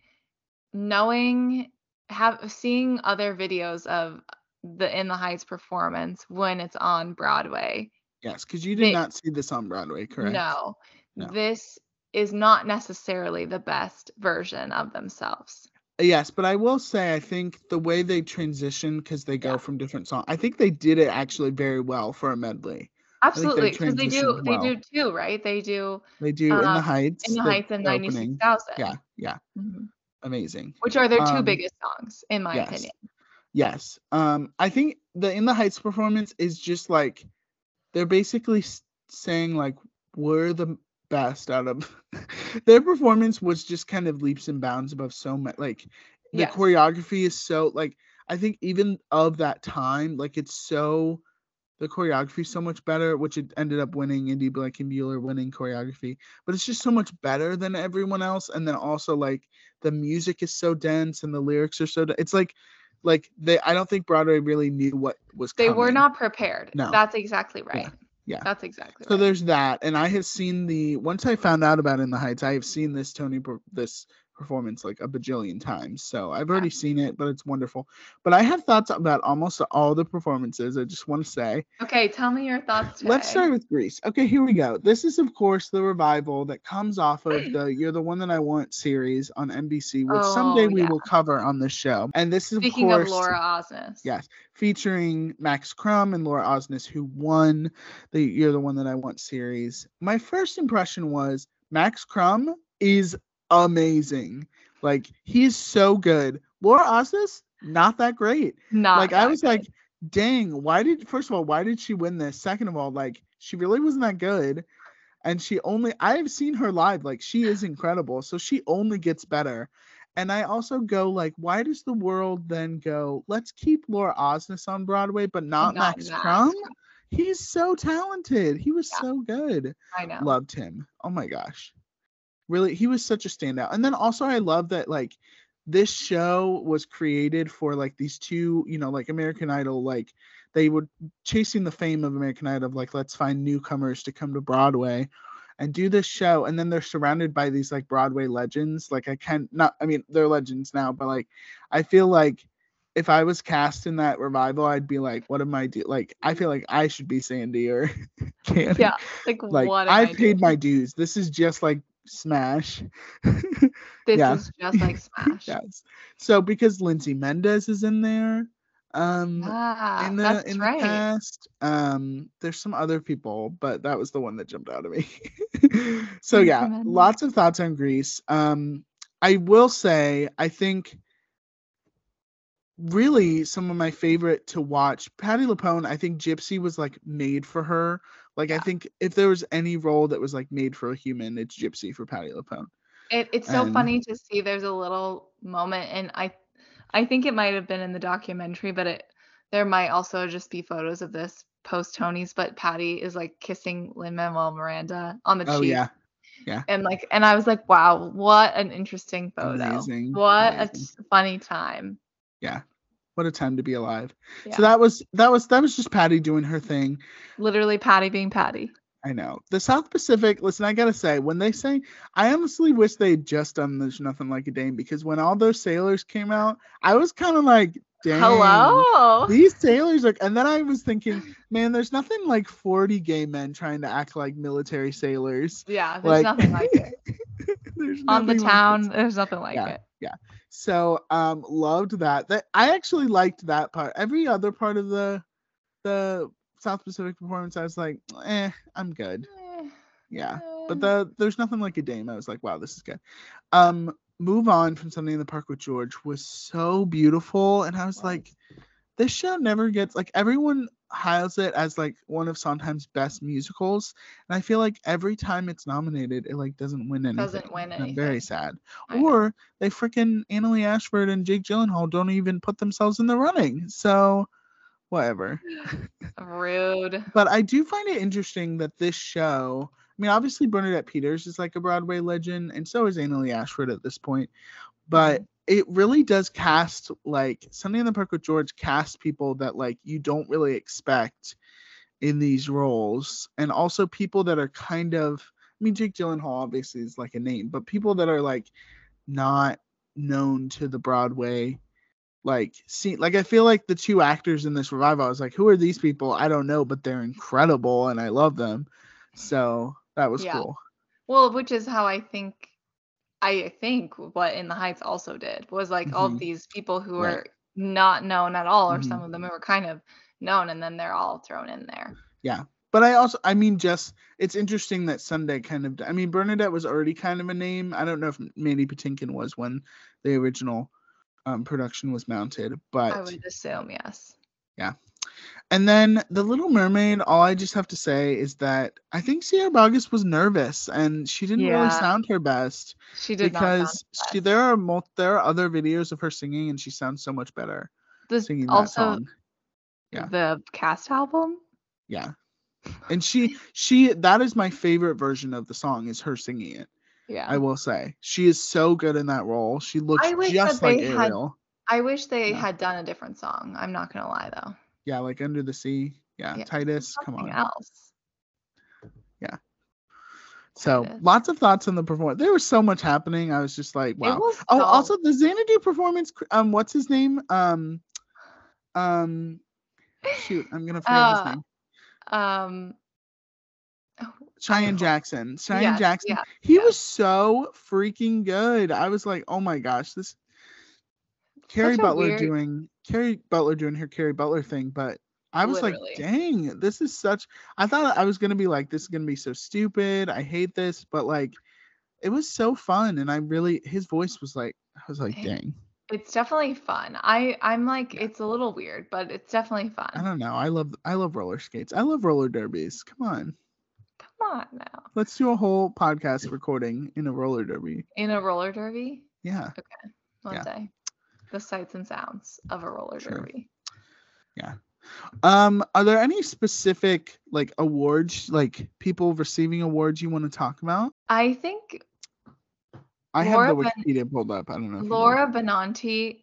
Speaker 2: knowing have seeing other videos of the In the Heights performance when it's on Broadway.
Speaker 1: Yes, because you did
Speaker 2: they-
Speaker 1: not see this on Broadway, correct?
Speaker 2: No,
Speaker 1: No.
Speaker 2: this is not necessarily the best version of themselves.
Speaker 1: Yes, but I will say I think the way they transition because they go
Speaker 2: Yeah.
Speaker 1: from different songs, I think they did it actually very well for a medley.
Speaker 2: Absolutely, because they do
Speaker 1: transitioned
Speaker 2: they do too, right? They do
Speaker 1: They do in the
Speaker 2: Um,
Speaker 1: Heights.
Speaker 2: In the
Speaker 1: the-
Speaker 2: Heights and ninety six thousand.
Speaker 1: Yeah, yeah,
Speaker 2: Mhm.
Speaker 1: amazing.
Speaker 2: Which are their two
Speaker 1: Um,
Speaker 2: biggest songs, in my
Speaker 1: yes.
Speaker 2: opinion.
Speaker 1: Yes. Um, I think the In the Heights performance is just like they're basically saying like we're the best out of their performance was just kind of leaps and bounds above so much like the
Speaker 2: Yes.
Speaker 1: choreography is so like I think even of that time like it's so the choreography is so much better which it ended up winning Andy Blankenbuehler winning choreography but it's just so much better than everyone else and then also like the music is so dense and the lyrics are so it's like like they I don't think Broadway really knew what was coming.
Speaker 2: They were not prepared.
Speaker 1: No.
Speaker 2: That's exactly right.
Speaker 1: yeah.
Speaker 2: That's exactly
Speaker 1: So
Speaker 2: right.
Speaker 1: there's that, and I have seen the once I found out about In the Heights, I have seen this Tony this performance like a bajillion times. So I've already seen it, but it's wonderful. But I have thoughts about almost all the performances. I just want to say,
Speaker 2: Okay, tell me your thoughts today.
Speaker 1: let's start with Grease. Okay, here we go. This is of course the revival that comes off of the "You're the One That I Want" series on NBC, which someday
Speaker 2: Oh,
Speaker 1: we
Speaker 2: yeah.
Speaker 1: will cover on this show. And this is of course
Speaker 2: of Laura Osnes.
Speaker 1: Yes, featuring Max Crumb and Laura Osnes, who won the "You're the One That I Want" series. My first impression was Max Crumb is amazing. Like he is so good. Laura Osnes, not that great.
Speaker 2: Not
Speaker 1: like I was
Speaker 2: good.
Speaker 1: like, dang, why did first of all, why did she win this? Second of all, like she really wasn't that good. And she only I've seen her live, like she is incredible. So she only gets better. And I also go like, why does the world then go, let's keep Laura Osnes on Broadway, but not,
Speaker 2: Not
Speaker 1: Max? Crumb. He's so talented. He was
Speaker 2: Yeah.
Speaker 1: so good.
Speaker 2: I know.
Speaker 1: Loved him. Oh my gosh. Really, he was such a standout. And then also I love that like this show was created for like these two, you know, like American Idol, like they were chasing the fame of American Idol, of, like let's find newcomers to come to Broadway and do this show. And then they're surrounded by these like Broadway legends. Like I can not, not, I mean, they're legends now, but like I feel like if I was cast in that revival, I'd be like, what am I do? Like I feel like I should be Sandy or Candy.
Speaker 2: Yeah. Like,
Speaker 1: Like
Speaker 2: what am I
Speaker 1: I've paid my dues. This is just like Smash.
Speaker 2: This
Speaker 1: yeah.
Speaker 2: is just like Smash.
Speaker 1: yes. So because Lindsay Mendez is in there, um, in the in
Speaker 2: right.
Speaker 1: the cast, um, there's some other people, but that was the one that jumped out of me. so
Speaker 2: Lindsay
Speaker 1: yeah,
Speaker 2: Mendez.
Speaker 1: lots of thoughts on Grease. Um, I will say, I think really some of my favorite to watch patti lupone i think gypsy was like made for her like i think if there was any role that was like made for a human it's gypsy for patti lupone
Speaker 2: It, it's so
Speaker 1: And-
Speaker 2: funny to see. There's a little moment, and I, I think it might have been in the documentary, but it there might also just be photos of this post Tony's. But Patty is like kissing Lin Manuel Miranda on the cheek.
Speaker 1: oh
Speaker 2: cheek,
Speaker 1: yeah
Speaker 2: and like, and I was like, wow, what an interesting photo.
Speaker 1: Amazing,
Speaker 2: What a
Speaker 1: amazing.
Speaker 2: t- funny time.
Speaker 1: What a time to be alive
Speaker 2: Yeah.
Speaker 1: so that was that was that was just patty doing her thing
Speaker 2: Literally Patty being Patty.
Speaker 1: i know the south pacific listen i gotta say when they say i honestly wish they'd just done there's nothing like a dame because when all those sailors came out i was kind of like Dang,
Speaker 2: Hello.
Speaker 1: These sailors are, and then I was thinking, man, there's nothing like 40 gay men trying to act like military sailors.
Speaker 2: Yeah, there's
Speaker 1: Like-
Speaker 2: nothing like it.
Speaker 1: There's
Speaker 2: On the
Speaker 1: like
Speaker 2: town, there's nothing like it.
Speaker 1: Yeah.
Speaker 2: it.
Speaker 1: So, um, loved that. That I actually liked that part. Every other part of the the South Pacific performance, I was like, eh, I'm good.
Speaker 2: Eh,
Speaker 1: Yeah. But the there's nothing like a dame. I was like, wow, this is good. Um, move on from Sunday in the Park with George was so beautiful, and I Was. like, this show never gets like everyone hails it as like one of Sondheim's best musicals, and I feel like every time it's nominated, it like doesn't win anything.
Speaker 2: Doesn't win
Speaker 1: and I'm very sad.
Speaker 2: I know.
Speaker 1: Or they freaking Annaleigh Ashford and Jake Gyllenhaal don't even put themselves in the running. So, whatever
Speaker 2: rude.
Speaker 1: but I do find it interesting that this show, I mean, obviously Bernadette Peters is like a Broadway legend, and so is Annaleigh Ashford at this point. But mm-hmm. It really does cast like Sunday in the Park with George cast people that like you don't really expect in these roles, and also people that are kind of I mean, Jake Gyllenhaal obviously is like a name, but people that are like not known to the Broadway like see like I feel like the two actors in this revival, I was like, who are these people? I don't know, but they're incredible and I love them. So that was
Speaker 2: Yeah.
Speaker 1: cool.
Speaker 2: Well, which is how I think I think what In the Heights also did was like all
Speaker 1: Mhm.
Speaker 2: of these people who
Speaker 1: Right.
Speaker 2: were not known at all, or
Speaker 1: Mhm.
Speaker 2: some of them who were kind of known, and then they're all thrown in there. Yeah.
Speaker 1: But I also I mean just it's interesting that Sunday kind of I mean Bernadette was already kind of a name. I don't know if Mandy Patinkin was when the original um, production was mounted, but
Speaker 2: I would assume, yes.
Speaker 1: And then The Little Mermaid, all I just have to say is that I think Sierra Boggess was nervous and she didn't really sound her best
Speaker 2: She did
Speaker 1: because she, there are mul- there are other videos of her singing and she sounds so much better
Speaker 2: This
Speaker 1: singing that
Speaker 2: also
Speaker 1: song. yeah.
Speaker 2: the cast album.
Speaker 1: Yeah. And she she that is my favorite version of the song is her singing it.
Speaker 2: Yeah.
Speaker 1: I will say. She is so good in that role. She looks
Speaker 2: I wish
Speaker 1: just like
Speaker 2: they had-
Speaker 1: Ariel.
Speaker 2: I wish they
Speaker 1: Yeah.
Speaker 2: had done a different song. I'm not gonna lie though.
Speaker 1: Yeah, like Under the Sea. Yeah,
Speaker 2: Yeah,
Speaker 1: Titus. Come
Speaker 2: Something
Speaker 1: on.
Speaker 2: else. Yeah.
Speaker 1: So
Speaker 2: Titus.
Speaker 1: lots of thoughts on the performance. There was so much happening. I was just like, wow. Oh,
Speaker 2: so-
Speaker 1: also the Xanadu performance. Um, what's his name? Um, um, shoot, I'm gonna forget
Speaker 2: Uh,
Speaker 1: his name.
Speaker 2: um
Speaker 1: Cheyenne
Speaker 2: oh.
Speaker 1: Jackson. Cheyenne
Speaker 2: yes,
Speaker 1: Jackson.
Speaker 2: yeah,
Speaker 1: he
Speaker 2: yeah.
Speaker 1: was so freaking good. I was like, oh my gosh, this
Speaker 2: Kerry
Speaker 1: Butler
Speaker 2: weird-
Speaker 1: doing Kerry Butler doing her Kerry Butler thing, but I was
Speaker 2: Literally.
Speaker 1: like, dang, this is such. I thought I was gonna be like, this is gonna be so stupid. I hate this, but like, it was so fun, and I really his voice was like, I was like, dang.
Speaker 2: It's definitely fun. I I'm like it's a little weird, but it's definitely fun.
Speaker 1: I don't know. I love I love roller skates. I love roller derbies. Come on,
Speaker 2: Come on now.
Speaker 1: let's do a whole podcast recording in a roller derby.
Speaker 2: In a roller derby
Speaker 1: Yeah. Okay.
Speaker 2: One
Speaker 1: Yeah.
Speaker 2: day. The sights and sounds of a roller derby. Yeah.
Speaker 1: Um, are there any specific like awards, like people receiving awards you want to talk about?
Speaker 2: I think
Speaker 1: I
Speaker 2: Laura
Speaker 1: have the
Speaker 2: Ben-
Speaker 1: Wikipedia pulled up. I don't know. if you know.
Speaker 2: Laura Benanti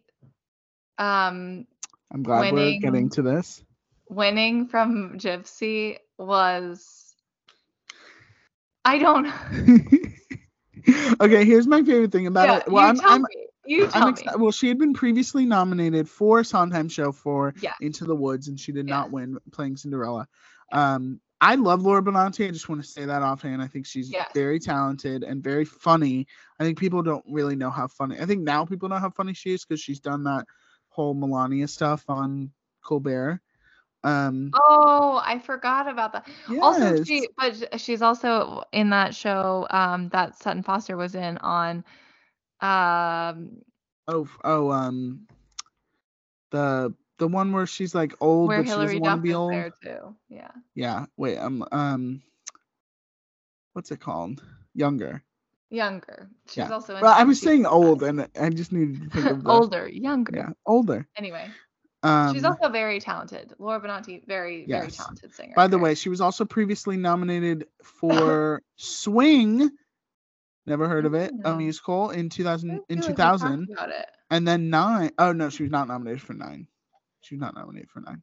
Speaker 2: um
Speaker 1: I'm glad we're getting to this.
Speaker 2: winning from Gypsy was I don't
Speaker 1: okay, here's my favorite thing about
Speaker 2: yeah,
Speaker 1: it. Well, I'm, I'm.
Speaker 2: You tell
Speaker 1: I'm
Speaker 2: me.
Speaker 1: well, she had been previously nominated for Sondheim Show for
Speaker 2: Yes.
Speaker 1: Into the Woods, and she did not win playing Cinderella. Um, I love Laura Benanti. I just want to say that offhand. I think she's
Speaker 2: Yes.
Speaker 1: very talented and very funny. I think people don't really know how funny. I think now people know how funny she is because she's done that whole Melania stuff on Colbert. Um,
Speaker 2: Oh, I forgot about that. Also, she but she's also in that show um that Sutton Foster was in on um
Speaker 1: Oh, oh, um, the the one where she's like old,
Speaker 2: where
Speaker 1: but she
Speaker 2: Hilary
Speaker 1: doesn't want to be old.
Speaker 2: there too. Yeah.
Speaker 1: Yeah. Wait. Um. Um. What's it called? Younger.
Speaker 2: Younger. She's
Speaker 1: Yeah.
Speaker 2: also
Speaker 1: Well, I was saying old, and I just needed to think of the,
Speaker 2: older, younger.
Speaker 1: Yeah, older.
Speaker 2: Anyway,
Speaker 1: Um.
Speaker 2: she's also very talented. Laura Benanti, very very talented singer.
Speaker 1: by the way, she was also previously nominated for Swing. Never heard of it. A musical in 2000 in
Speaker 2: feel like
Speaker 1: 2000, and then nine oh no, she was not nominated for nine. She was not nominated for nine.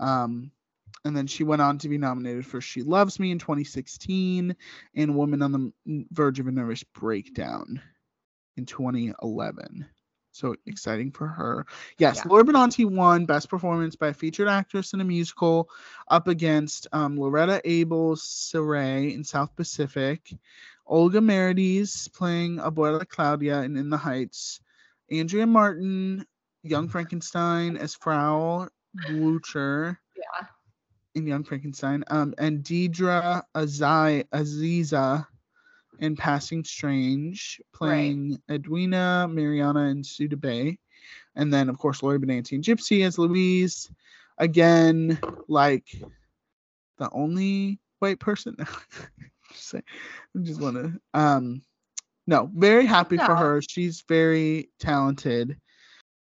Speaker 1: Um, and then she went on to be nominated for She Loves Me in 2016 and Woman on the Verge of a Nervous Breakdown in 2011. So exciting for her. Yes,
Speaker 2: Yeah.
Speaker 1: Laura Benanti won Best Performance by a Featured Actress in a Musical up against um, Loretta Ables Sayre in South Pacific, Olga Merediz playing Abuela Claudia in In the Heights, Andrea Martin, Young Frankenstein as Frau Blucher
Speaker 2: Yeah.
Speaker 1: in Young Frankenstein, um, and Deidre Azai Aziza in Passing Strange, playing Edwina, Mariana, and Sudabey. And then, of course, Lori Benanti and Gypsy as Louise. Again, like the only white person. just say, I just want to. Um, no, very happy for her. She's very talented.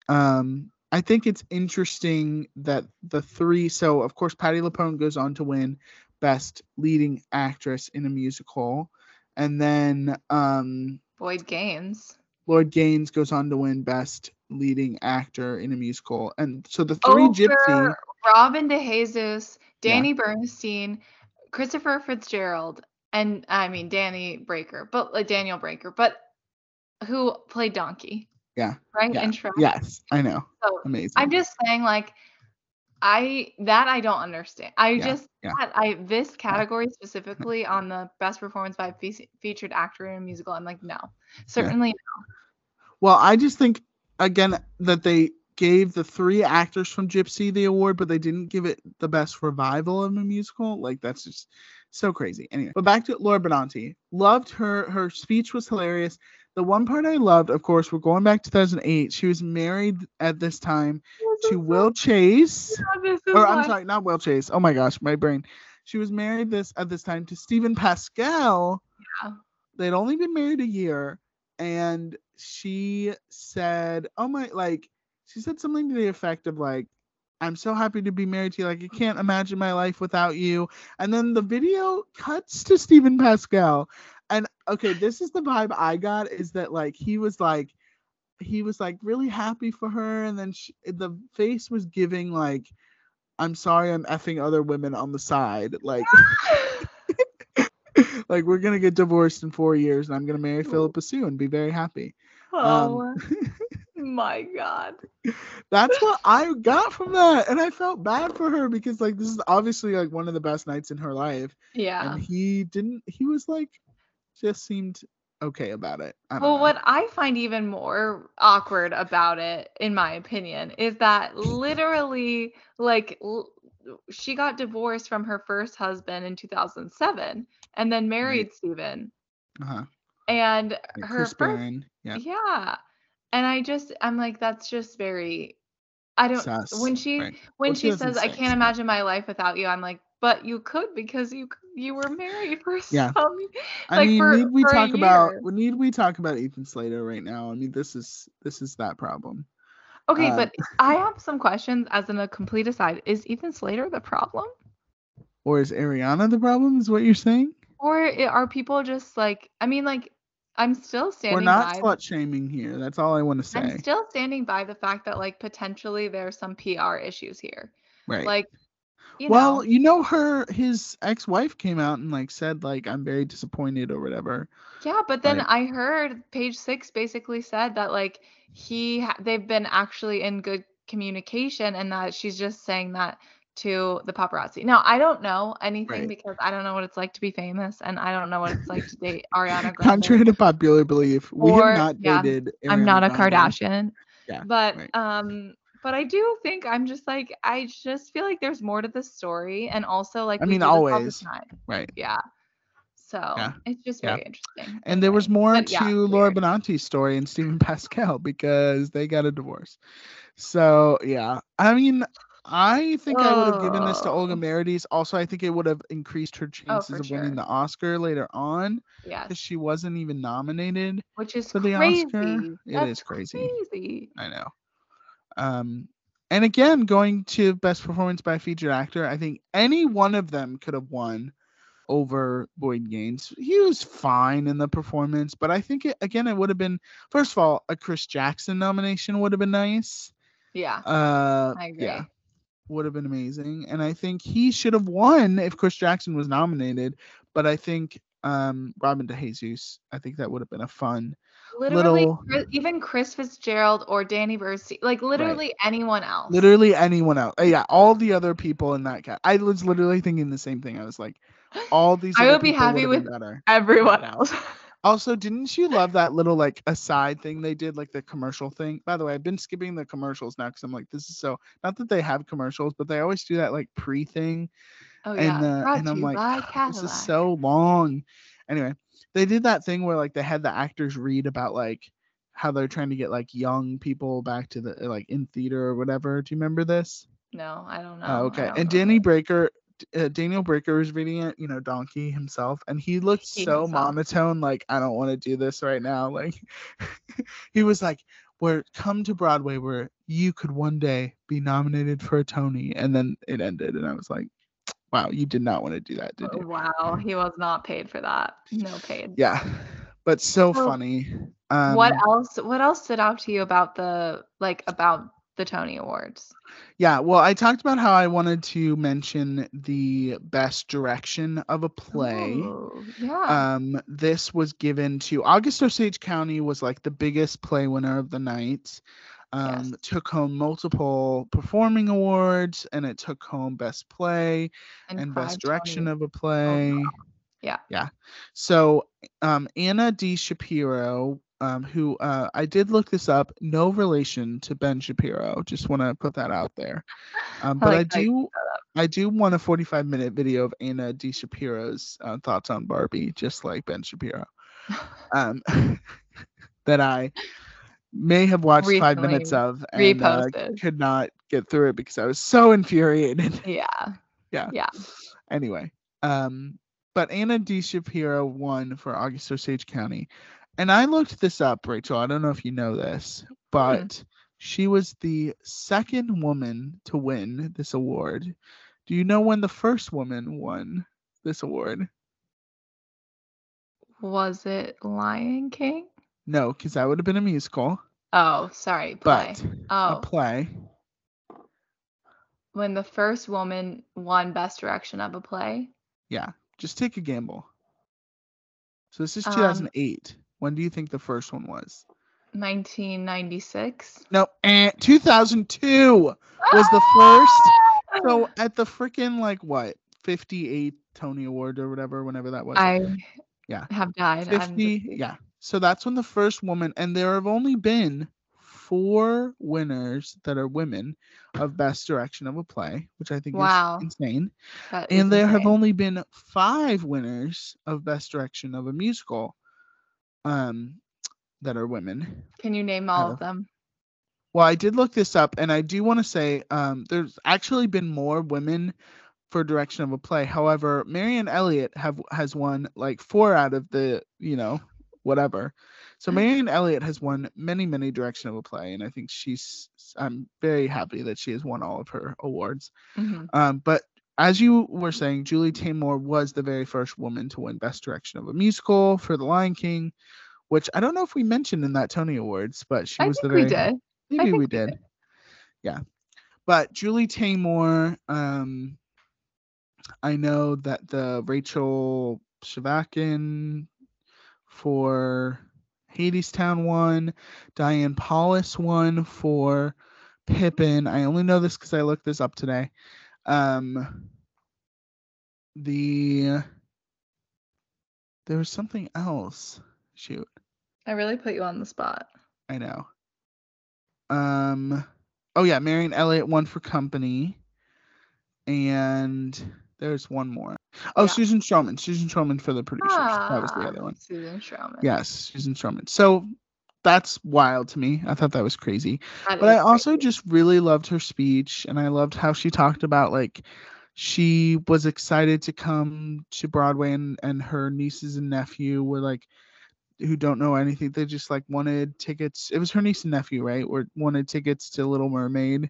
Speaker 1: Um, I think it's interesting that the three. So, of course, Patti LuPone goes on to win Best Leading Actress in a Musical, and then um,
Speaker 2: Boyd Gaines.
Speaker 1: Lloyd Gaines goes on to win Best Leading Actor in a Musical, and so the three
Speaker 2: Over
Speaker 1: Gypsy.
Speaker 2: Robin DeJesus,
Speaker 1: Yeah.
Speaker 2: Danny Burstein, Christopher Fitzgerald, and I mean Danny Breaker, but like Daniel Breaker, but who played Donkey,
Speaker 1: Yeah,
Speaker 2: right?
Speaker 1: yeah,
Speaker 2: In Shrek.
Speaker 1: yes, I know,
Speaker 2: So
Speaker 1: amazing.
Speaker 2: I'm just saying, like, I that I don't understand. I
Speaker 1: Yeah,
Speaker 2: just
Speaker 1: yeah.
Speaker 2: I this category mm-hmm. specifically on the best performance by a fe- featured actor in a musical. I'm like, no, certainly no.
Speaker 1: Well, I just think again that they gave the three actors from Gypsy the award, but they didn't give it the best revival of a musical. Like that's just so crazy. Anyway, but back to Laura Benanti. Loved her. Her speech was hilarious. The one part I loved, of course, we're going back to 2008. She was married at this time to Will Chase.
Speaker 2: This is
Speaker 1: Or I'm sorry, not Will Chase. Oh my gosh, my brain. She was married this at this time to Steven Pasquale.
Speaker 2: Yeah.
Speaker 1: They'd only been married a year, and she said, "Oh my!" Like she said something to the effect of like, "I'm so happy to be married to you. Like I can't imagine my life without you." And then the video cuts to Steven Pasquale, and okay, this is the vibe I got is that like he was like, he was like really happy for her, and then she, the face was giving like, "I'm sorry, I'm effing other women on the side." Like, like we're gonna get divorced in four years, and I'm gonna marry Phillipa Soo and be very happy.
Speaker 2: oh
Speaker 1: Um,
Speaker 2: my god.
Speaker 1: That's what I got from that, and I felt bad for her because like this is obviously like one of the best nights in her life,
Speaker 2: Yeah.
Speaker 1: and he didn't. He was like, just seemed okay about it. I don't
Speaker 2: Well,
Speaker 1: know.
Speaker 2: what I find even more awkward about it, in my opinion, is that literally, like, l- she got divorced from her first husband in 2007 and then married Steven.
Speaker 1: Uh-huh.
Speaker 2: And
Speaker 1: Yeah,
Speaker 2: her
Speaker 1: Chris
Speaker 2: first,
Speaker 1: Borle, yeah,
Speaker 2: yeah. And I just, I'm like, that's just very, I don't,
Speaker 1: sus.
Speaker 2: when she,
Speaker 1: right.
Speaker 2: when
Speaker 1: Well,
Speaker 2: she
Speaker 1: 2006,
Speaker 2: says, I can't
Speaker 1: yeah.
Speaker 2: imagine my life without you, I'm like, but you could because you you were married for
Speaker 1: Yeah.
Speaker 2: some
Speaker 1: I
Speaker 2: like,
Speaker 1: mean,
Speaker 2: for-
Speaker 1: need we talk about need we talk about Ethan Slater right now? I mean, this is this is that problem.
Speaker 2: Okay,
Speaker 1: Uh,
Speaker 2: but I have some questions as in a complete aside. Is Ethan Slater the problem?
Speaker 1: Or is Ariana the problem? Is what you're saying?
Speaker 2: Or are people just like I mean like I'm still standing
Speaker 1: We're not
Speaker 2: by
Speaker 1: slut shaming here. That's all I want to say.
Speaker 2: I'm still standing by the fact that like potentially there's some PR issues here.
Speaker 1: right.
Speaker 2: Like you
Speaker 1: well,
Speaker 2: know,
Speaker 1: you know, her his ex-wife came out and like said like I'm very disappointed or whatever.
Speaker 2: yeah, but then
Speaker 1: like-
Speaker 2: I heard page 6 basically said that like he ha- they've been actually in good communication and that she's just saying that to the paparazzi. Now, I don't know anything
Speaker 1: Right.
Speaker 2: because I don't know what it's like to be famous and I don't know what it's like to date Ariana Grande.
Speaker 1: Contrary to popular belief, we
Speaker 2: Or-
Speaker 1: have not
Speaker 2: yeah,
Speaker 1: dated.
Speaker 2: I'm not a
Speaker 1: Ariana
Speaker 2: Kardashian.
Speaker 1: Yeah,
Speaker 2: But
Speaker 1: right.
Speaker 2: um but I do think I'm just like I just feel like there's more to this story and also like
Speaker 1: I mean,
Speaker 2: do this all the
Speaker 1: always. Right.
Speaker 2: Yeah. So
Speaker 1: Yeah.
Speaker 2: it's just
Speaker 1: Yeah.
Speaker 2: very interesting.
Speaker 1: And there was more
Speaker 2: but
Speaker 1: to
Speaker 2: yeah,
Speaker 1: Laura
Speaker 2: weird.
Speaker 1: Benanti's story and Steven Pasquale because they got a divorce. So yeah, I mean, I think I would have given this to Olga
Speaker 2: Oh.
Speaker 1: Merediz. Also, I think it would have increased her chances
Speaker 2: for
Speaker 1: of winning the Oscar later on
Speaker 2: Yes.
Speaker 1: because she wasn't even nominated.
Speaker 2: Which is
Speaker 1: for the
Speaker 2: crazy.
Speaker 1: Oscar. It
Speaker 2: That's
Speaker 1: is crazy.
Speaker 2: crazy.
Speaker 1: I know. Um, and again, going to best performance by featured actor, I think any one of them could have won over Boyd Gaines. He was fine in the performance, but I think it again it would have been first of all a Chris Jackson nomination would have been nice.
Speaker 2: Yeah.
Speaker 1: Uh,
Speaker 2: I agree.
Speaker 1: yeah, would have been amazing, and I think he should have won if Chris Jackson was nominated. But I think um Robin DeJesus, I think that would have been a fun.
Speaker 2: Literally
Speaker 1: little-
Speaker 2: Chris- even Chris Fitzgerald or Danny Burstein, like literally anyone else.
Speaker 1: Literally anyone else. Uh, Yeah, all the other people in that cat. I was literally thinking the same thing. I was like, all these.
Speaker 2: I would be happy with-
Speaker 1: better.
Speaker 2: everyone else.
Speaker 1: Also, didn't you love that little like aside thing they did, like the commercial thing? By the way, I've been skipping the commercials now because I'm like, this is so. Not that they have commercials, but they always do that like pre thing.
Speaker 2: Oh yeah.
Speaker 1: And, uh, and I'm like,
Speaker 2: by
Speaker 1: This is so long. Anyway, they did that thing where like they had the actors read about like how they're trying to get like young people back to the like in theater or whatever. Do you remember this?
Speaker 2: No, I don't know.
Speaker 1: Oh, okay.
Speaker 2: don't
Speaker 1: And Danny. Breaker, uh, Daniel Breaker was reading it, you know, Donkey himself, and he looked
Speaker 2: He
Speaker 1: so
Speaker 2: himself.
Speaker 1: monotone, like I don't want to do this right now. Like he was like, "Where come to Broadway, where you could one day be nominated for a Tony," and then it ended, and I was like, "Wow, you did not want to do that, did
Speaker 2: Oh,
Speaker 1: you?"
Speaker 2: Wow, he was not paid for that. No paid.
Speaker 1: Yeah, but so
Speaker 2: So,
Speaker 1: funny. Um,
Speaker 2: what else? What else stood out to you about the like about the Tony Awards?
Speaker 1: Yeah, well, I talked about how I wanted to mention the best direction of a play.
Speaker 2: Ooh, yeah.
Speaker 1: um this was given to august osage county was like the biggest play winner of the night um
Speaker 2: Yes.
Speaker 1: took home multiple performing awards and it took home best play and, best direction
Speaker 2: Tonys.
Speaker 1: of a play
Speaker 2: Yeah.
Speaker 1: yeah so um anna d shapiro um who uh i did look this up no relation to ben shapiro just want to put that out there um but i,
Speaker 2: like how
Speaker 1: do I do want a 45 minute video of Anna D. Shapiro's uh, thoughts on Barbie, just like Ben Shapiro. Um, that I may have watched five minutes of and uh, could not get through it because I was so infuriated.
Speaker 2: Yeah.
Speaker 1: Yeah.
Speaker 2: Yeah.
Speaker 1: anyway, um, but Anna D. Shapiro won for August Osage County. And I looked this up, Rachel. I don't know if you know this, but she was the second woman to win this award. Do you know when the first woman won this award?
Speaker 2: Was it Lion King?
Speaker 1: No, because that would have been a musical.
Speaker 2: Oh, sorry. Play.
Speaker 1: but
Speaker 2: oh,
Speaker 1: a play.
Speaker 2: when the first woman won Best Direction of a play.
Speaker 1: Yeah, just take a gamble. So this is
Speaker 2: Um,
Speaker 1: 2008. When do you think the first one was?
Speaker 2: 1996.
Speaker 1: No, and 2002 was the first. So ah! at the freaking like what 58 Tony Award or whatever, whenever that was.
Speaker 2: I
Speaker 1: Yeah.
Speaker 2: have died. I'm
Speaker 1: 50
Speaker 2: just-
Speaker 1: yeah so that's when the first woman and there have only been four winners that are women of best direction of a play which i think
Speaker 2: Wow.
Speaker 1: is insane
Speaker 2: that is
Speaker 1: and there have only been five winners of best direction of a musical um that are women.
Speaker 2: Can you name all
Speaker 1: out
Speaker 2: of them?
Speaker 1: well i did look this up and i do want to say um there's actually been more women for direction of a play. However marianne elliott have has won like four out of the you know whatever. So marianne elliott has won many many direction of a play and i think she's i'm very happy that she has won all of her awards.
Speaker 2: Mhm.
Speaker 1: um but as you were saying julie taymor was the very first woman to win best direction of a musical for the lion king which i don't know if we mentioned in that tony awards but she
Speaker 2: I
Speaker 1: was
Speaker 2: think
Speaker 1: the
Speaker 2: we did.
Speaker 1: Maybe
Speaker 2: think
Speaker 1: we
Speaker 2: we
Speaker 1: did.
Speaker 2: did.
Speaker 1: Yeah. But Julie Taymor, um, I know that the Rachel Chavkin for Hadestown won, Diane Paulus won for Pippin. I only know this because I looked this up today. Um, the there was something else. Shoot.
Speaker 2: I really put you on the spot.
Speaker 1: I know. Um. Oh yeah, Marianne Elliott won for Company, and there's one more. Oh,
Speaker 2: Yeah.
Speaker 1: Susan Stroman. Susan Stroman for the producers. that was the
Speaker 2: Ah,
Speaker 1: other one.
Speaker 2: Susan Stroman.
Speaker 1: Yes, Susan Stroman. So that's wild to me. I thought that was crazy.
Speaker 2: That
Speaker 1: But I also
Speaker 2: crazy.
Speaker 1: just really loved her speech, and I loved how she talked about like she was excited to come to Broadway, and and her nieces and nephew were like who don't know anything. They just like wanted tickets. It was her niece and nephew, right? Or wanted tickets to Little Mermaid,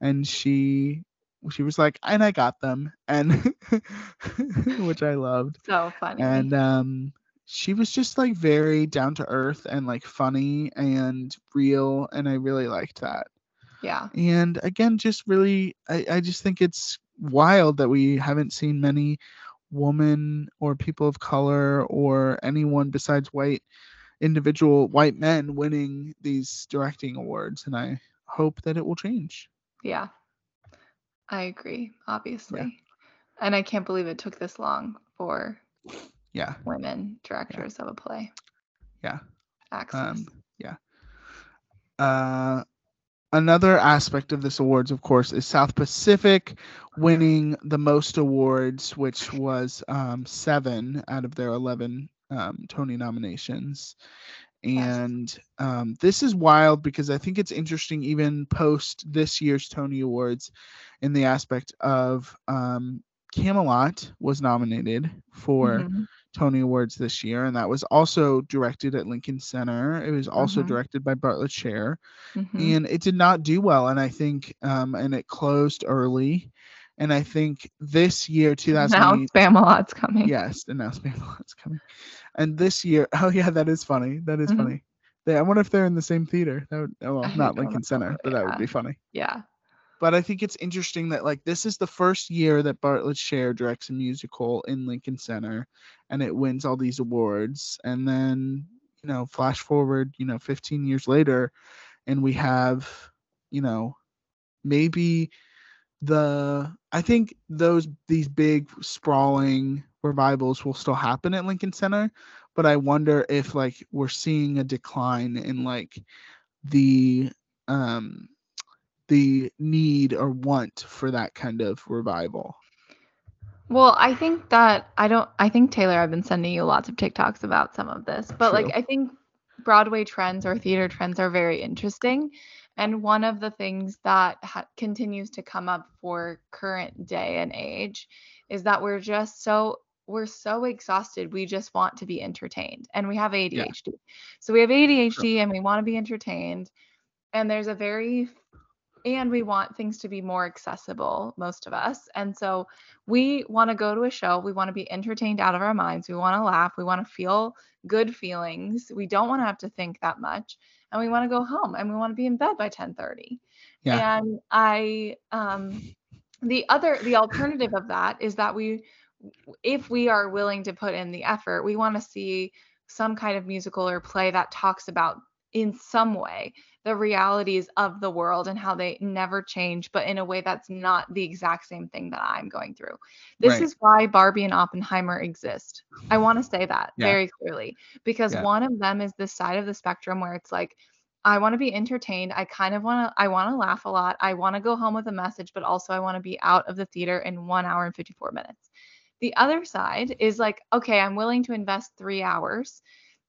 Speaker 1: and she she was like, and I got them, and which I loved
Speaker 2: so funny.
Speaker 1: and um she was just like very down to earth and like funny and real and i really liked that
Speaker 2: yeah.
Speaker 1: and again just really i, I just think it's wild that we haven't seen many women or people of color or anyone besides white individual white men winning these directing awards and i hope that it will change
Speaker 2: Yeah. I agree, obviously. yeah. And I can't believe it took this long for
Speaker 1: yeah
Speaker 2: women directors of a play.
Speaker 1: Yeah.
Speaker 2: Access.
Speaker 1: Um, yeah. Uh, another aspect of this awards, of course, is South Pacific winning the most awards, which was um, seven out of their 11 um, Tony nominations. And um, this is wild because I think it's interesting, even post this year's Tony Awards, in the aspect of um, Camelot was nominated for
Speaker 2: Mhm.
Speaker 1: Tony Awards this year, and that was also directed at Lincoln Center. It was also
Speaker 2: Mhm.
Speaker 1: directed by Bartlett Sher,
Speaker 2: Mhm.
Speaker 1: and it did not do well. And I think, um, and it closed early. And I think this year,
Speaker 2: Now
Speaker 1: 2008,
Speaker 2: Spamalot's coming.
Speaker 1: yes, and now Spamalot's coming. And this year, oh yeah, that is funny. That is
Speaker 2: Mhm.
Speaker 1: funny. They, I wonder if they're in the same theater. That would, oh, well,
Speaker 2: I
Speaker 1: not Lincoln Center, but that would be funny.
Speaker 2: Yeah.
Speaker 1: But I think it's interesting that like this is the first year that Bartlett Sher directs a musical in Lincoln Center and it wins all these awards. And then, you know, flash forward, you know, 15 years later, and we have, you know, maybe the I think those these big sprawling revivals will still happen at Lincoln Center, but I wonder if like we're seeing a decline in like the um the need or want for that kind of revival.
Speaker 2: Well, I think that I don't I think Taylor I've been sending you lots of TikToks about some of this. But like I think Broadway trends or theater trends are very interesting. And one of the things that ha- continues to come up for current day and age is that we're just so we're so exhausted. We just want to be entertained and we have ADHD. So we have ADHD and we want to be entertained. And there's a very and we want things to be more accessible, most of us. And so we want to go to a show. We want to be entertained out of our minds. We want to laugh. We want to feel good feelings. We don't want to have to think that much. and we want to go home and we want to be in bed by 10:30.
Speaker 1: Yeah.
Speaker 2: And I um the other the alternative of that is that we if we are willing to put in the effort, we want to see some kind of musical or play that talks about in some way the realities of the world and how they never change, but in a way that's not the exact same thing that I'm going through. This
Speaker 1: Right.
Speaker 2: is why Barbie and Oppenheimer exist. I want to say that
Speaker 1: Yeah.
Speaker 2: very clearly because
Speaker 1: Yeah.
Speaker 2: one of them is this side of the spectrum where it's like, I want to be entertained. I kind of want to, I want to laugh a lot. I want to go home with a message, but also I want to be out of the theater in one hour and 54 minutes. The other side is like, okay, I'm willing to invest three hours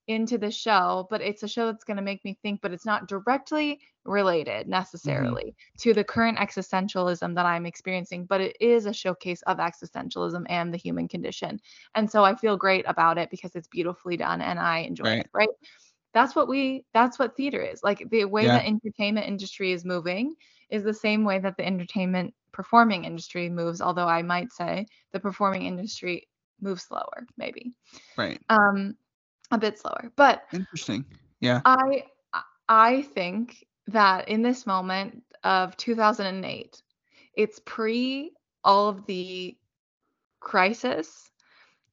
Speaker 2: into the show, but it's a show that's going to make me think, but it's not directly related necessarily to the current existentialism that I'm experiencing, but it is a showcase of existentialism and the human condition. And so I feel great about it because it's beautifully done and I enjoy
Speaker 1: Right.
Speaker 2: it, right? That's what we that's what theater is. Like the way
Speaker 1: Yeah.
Speaker 2: the entertainment industry is moving is the same way that the entertainment performing industry moves, although I might say the performing industry moves slower, maybe.
Speaker 1: Right.
Speaker 2: Um a bit slower. But
Speaker 1: Interesting. Yeah.
Speaker 2: I I think that in this moment of 2008, it's pre all of the crisis.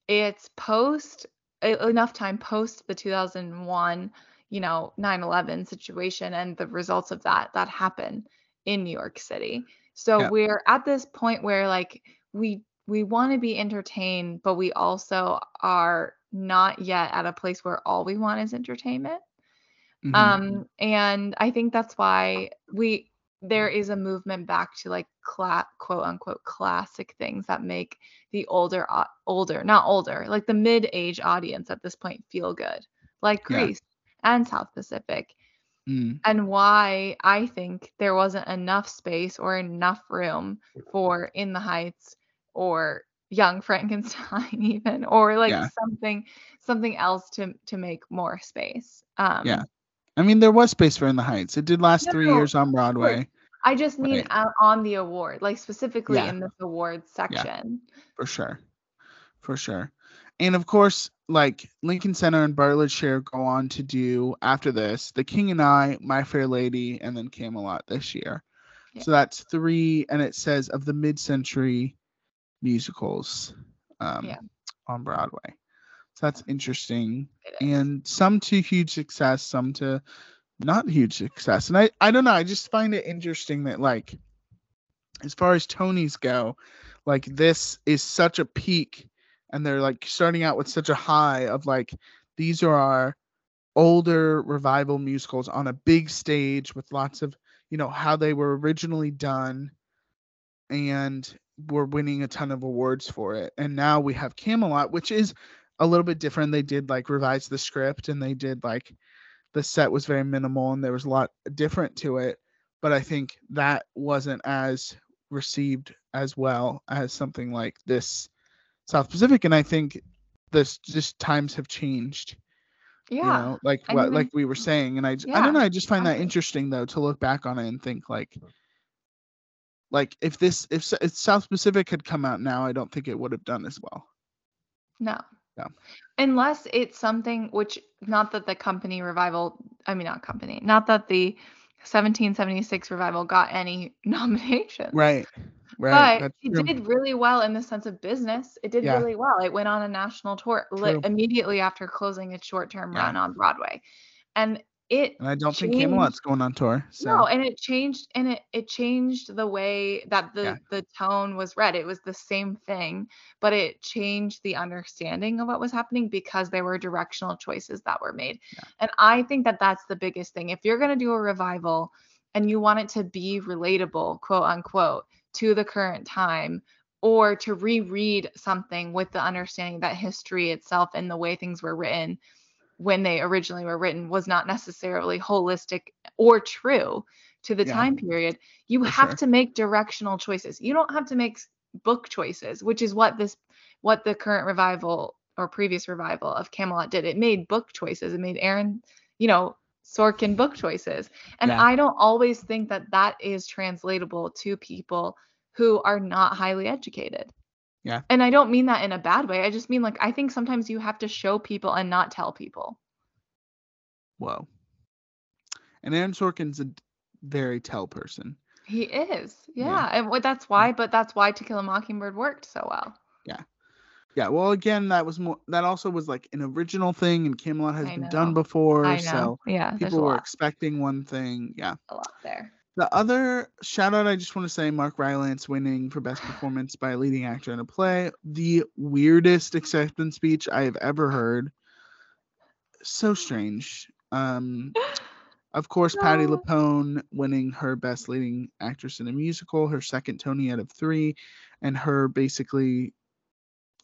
Speaker 2: It's post enough time post the 2001, you know, 9/11 situation and the results of that that happened in New York City. So
Speaker 1: Yeah.
Speaker 2: we're at this point where like we we want to be entertained, but we also are not yet at a place where all we want is entertainment.
Speaker 1: Mhm.
Speaker 2: Um, and I think that's why we there is a movement back to like cla- quote unquote classic things that make the older older not older like the mid-age audience at this point feel good like
Speaker 1: Yeah.
Speaker 2: Grease and South Pacific
Speaker 1: Mm.
Speaker 2: and why I think there wasn't enough space or enough room for In the Heights or Young Frankenstein even or like
Speaker 1: Yeah.
Speaker 2: something something else to to make more space. Um
Speaker 1: Yeah. I mean, there was space for In the Heights. It did last three years on Broadway,
Speaker 2: I just mean
Speaker 1: Right.
Speaker 2: on the award, like specifically
Speaker 1: Yeah.
Speaker 2: in this awards section.
Speaker 1: for sure. For sure. And of course, like Lincoln Center and Bartlett Sher go on to do after this The King and I, My Fair Lady, and then Camelot this year.
Speaker 2: Yeah.
Speaker 1: So that's three, and it says of the mid century musicals um,
Speaker 2: Yeah.
Speaker 1: on Broadway. So that's interesting. And some to huge success, some to not huge success. And I, I don't know, I just find it interesting that like as far as Tonys go, like this is such a peak and they're like starting out with such a high of like these are our older revival musicals on a big stage with lots of you know how they were originally done and we're winning a ton of awards for it. And now we have camelot which is a little bit different. They did like revise the script and they did like the set was very minimal and there was a lot different to it. But i think that wasn't as received as well as something like this south pacific. And i think this just times have changed
Speaker 2: yeah.
Speaker 1: you know like what
Speaker 2: even-
Speaker 1: like we were saying. And i j- i
Speaker 2: Yeah,
Speaker 1: don't know i just find that interesting though to look back on it and think like like if this if, if south pacific had come out now i don't think it would have done as well
Speaker 2: No.
Speaker 1: No.
Speaker 2: Unless it's something which not that the company revival, I mean not company, not that the 1776 revival got any nominations.
Speaker 1: right right
Speaker 2: But it did really well in the sense of business. It did
Speaker 1: Yeah.
Speaker 2: really well. It went on a national tour li- immediately after closing its short-term
Speaker 1: Yeah.
Speaker 2: run on Broadway. And it
Speaker 1: and i don't think
Speaker 2: changed-
Speaker 1: camelot's going on tour so
Speaker 2: No, and it changed and it it changed the way that the
Speaker 1: Yeah.
Speaker 2: the tone was read. It was the same thing, but it changed the understanding of what was happening because there were directional choices that were made.
Speaker 1: Yeah.
Speaker 2: And I think that that's the biggest thing. If you're going to do a revival and you want it to be relatable, quote unquote, to the current time or to reread something with the understanding that history itself and the way things were written when they originally were written was not necessarily holistic or true to the
Speaker 1: Yeah.
Speaker 2: time period you have
Speaker 1: sure.
Speaker 2: to make directional choices you don't have to make book choices which is what this what the current revival or previous revival of camelot did it made book choices it made aaron you know sorkin book choices and
Speaker 1: Yeah.
Speaker 2: i don't always think that that is translatable to people who are not highly educated
Speaker 1: Yeah.
Speaker 2: and i don't mean that in a bad way i just mean like i think sometimes you have to show people and not tell people
Speaker 1: whoa And Aaron Sorkin's a very tell person.
Speaker 2: He is. Yeah.
Speaker 1: Yeah.
Speaker 2: And what that's why, but that's why To Kill a Mockingbird worked so well.
Speaker 1: Yeah, Yeah. well, again, that was more. That also was like an original thing, and Camelot has
Speaker 2: I
Speaker 1: been done before,
Speaker 2: I know.
Speaker 1: so
Speaker 2: yeah.
Speaker 1: People were expecting one thing. Yeah.
Speaker 2: a lot there.
Speaker 1: The other shout out I just want to say Mark Rylance winning for best performance by a leading actor in a play. The weirdest acceptance speech I have ever heard. So strange. Um of course Patti
Speaker 2: No.
Speaker 1: LuPone winning her best leading actress in a musical, her second Tony out of 3 and her basically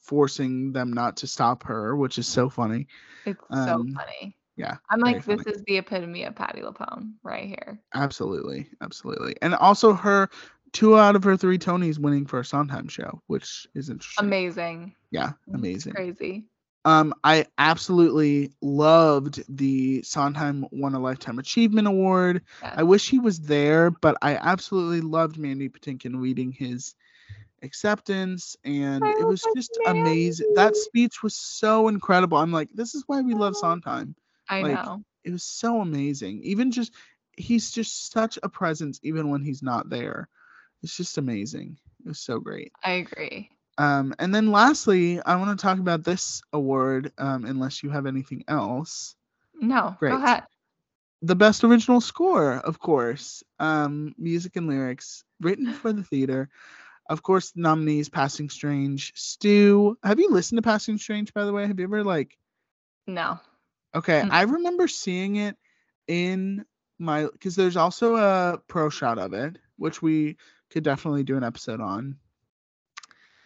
Speaker 1: forcing them not to stop her, which is so funny.
Speaker 2: It's
Speaker 1: Um,
Speaker 2: so funny.
Speaker 1: Yeah,
Speaker 2: I'm like, this
Speaker 1: funny.
Speaker 2: is the epitome of Patti LuPone right here.
Speaker 1: Absolutely, absolutely. And also her two out of her three Tonys winning for a Sondheim show, which is interesting.
Speaker 2: Amazing.
Speaker 1: Yeah,
Speaker 2: It's
Speaker 1: amazing.
Speaker 2: Crazy.
Speaker 1: Um, I absolutely loved the Sondheim won a Lifetime Achievement Award. I wish he was there, but I absolutely loved Mandy Patinkin reading his acceptance, and
Speaker 2: I
Speaker 1: it was just amazing. That speech was so incredible. I'm like, this is why we love. Sondheim.
Speaker 2: I
Speaker 1: like,
Speaker 2: know.
Speaker 1: It was so amazing. Even just, he's just such a presence, even when he's not there. It's just amazing. It was so great.
Speaker 2: I agree.
Speaker 1: Um, and then lastly, I want to talk about this award, um, unless you have anything else.
Speaker 2: No,
Speaker 1: Great.
Speaker 2: go ahead.
Speaker 1: The best original score, of course, um, music and lyrics written for the theater. Of course, nominees: Passing Strange, Stew. Have you listened to Passing Strange, by the way? Have you ever like?
Speaker 2: No.
Speaker 1: Okay,
Speaker 2: Mm.
Speaker 1: I remember seeing it in my because there's also a pro shot of it, which we could definitely do an episode on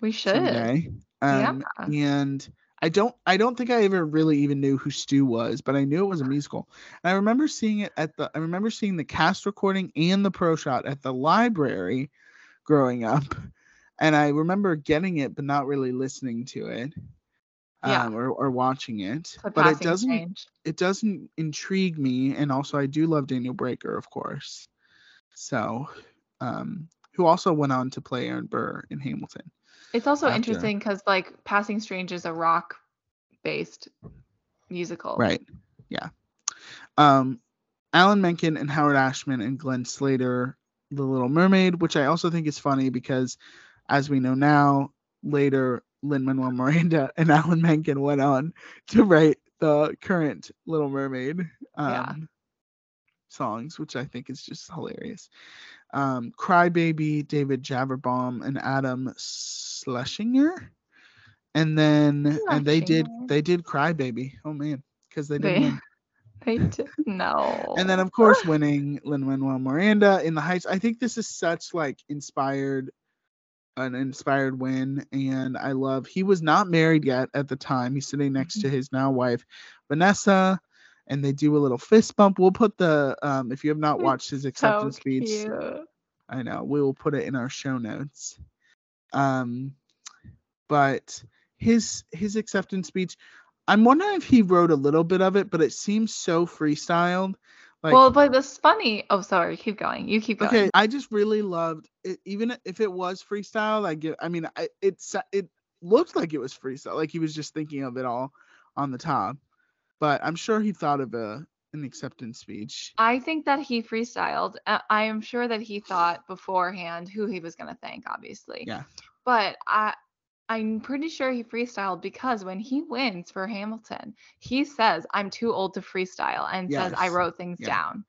Speaker 2: We should.
Speaker 1: someday. Um, and I don't I don't think I ever really even knew who Stew was, but I knew it was a musical. And I remember seeing it at the I remember seeing the cast recording and the pro shot at the library growing up. And I remember getting it but not really listening to it.
Speaker 2: Yeah.
Speaker 1: Um, or, or watching it.
Speaker 2: The
Speaker 1: But it doesn't
Speaker 2: change.
Speaker 1: it doesn't intrigue me and also I do love Daniel Breaker, of course. So um who also went on to play Aaron Burr in Hamilton.
Speaker 2: It's also
Speaker 1: after.
Speaker 2: interesting because like Passing Strange is a rock based musical.
Speaker 1: Right. Yeah. Um, Alan Menken and Howard Ashman and Glenn Slater, The Little Mermaid, which I also think is funny because, as we know now, later Lin Manuel Miranda and Alan Menken went on to write the current Little Mermaid um,
Speaker 2: Yeah.
Speaker 1: songs, which I think is just hilarious. Um, Crybaby, David Javerbaum, and Adam Schlesinger. And then and they did they did Crybaby. Oh man, because they didn't
Speaker 2: They-. They did no.
Speaker 1: And then of course winning Lin Manuel Miranda in the Heights. I think this is such like inspired an inspired win and I love he was not married yet at the time. He's sitting next
Speaker 2: Mm-hmm.
Speaker 1: to his now wife Vanessa and they do a little fist bump. We'll put the um if you have not watched his
Speaker 2: so
Speaker 1: acceptance speech,
Speaker 2: cute.
Speaker 1: I know. We will put it in our show notes. Um, but his his acceptance speech, I'm wondering if he wrote a little bit of it, but it seems so freestyled. Like,
Speaker 2: well, but this funny. Oh, sorry. Keep going. You keep going.
Speaker 1: okay, I just really loved it. Even if it was freestyle, I give. I mean, I, it it looked like it was freestyle, like he was just thinking of it all on the top. But I'm sure he thought of a an acceptance speech.
Speaker 2: I think that he freestyled. Uh, I am sure that he thought beforehand who he was going to thank, obviously.
Speaker 1: Yeah.
Speaker 2: But I, I'm pretty sure he freestyled because when he wins for Hamilton, he says, "I'm too old to freestyle," and says, "I wrote things
Speaker 1: Yeah.
Speaker 2: down."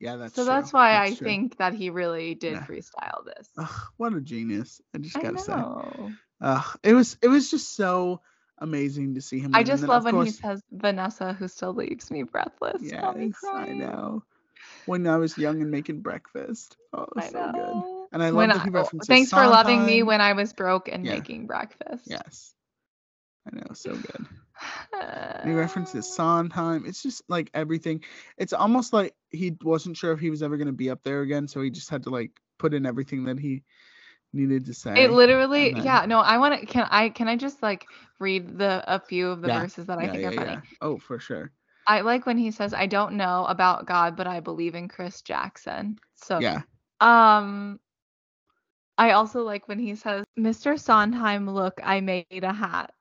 Speaker 1: Yeah, that's
Speaker 2: so
Speaker 1: true.
Speaker 2: that's why
Speaker 1: That's
Speaker 2: I
Speaker 1: true.
Speaker 2: think that he really did
Speaker 1: Yeah.
Speaker 2: freestyle this.
Speaker 1: Ugh, what a genius! I just gotta say.
Speaker 2: know.
Speaker 1: Uh, it was it was just so amazing to see him.
Speaker 2: I just
Speaker 1: then,
Speaker 2: love when he says Vanessa, who still leaves me breathless. Got me
Speaker 1: Yes, I know. When I was young and making breakfast, oh, it was
Speaker 2: I
Speaker 1: so good. And I love
Speaker 2: When
Speaker 1: that he
Speaker 2: oh,
Speaker 1: references
Speaker 2: Thanks for loving me when I was broke and
Speaker 1: Yeah.
Speaker 2: making breakfast.
Speaker 1: Yes, I know, so good. And he references Sondheim. It's just like everything. It's almost like he wasn't sure if he was ever going to be up there again, so he just had to like put in everything that he needed to say.
Speaker 2: It literally,
Speaker 1: then-
Speaker 2: yeah. No, I want to. Can I? Can I just like read the a few of the
Speaker 1: Yeah,
Speaker 2: verses that I
Speaker 1: yeah,
Speaker 2: think
Speaker 1: yeah,
Speaker 2: are funny?
Speaker 1: yeah. Oh, for sure.
Speaker 2: I like when he says, "I don't know about God, but I believe in Chris Jackson." So
Speaker 1: Yeah.
Speaker 2: Um, I also like when he says, "Mr. Sondheim, look, I made a hat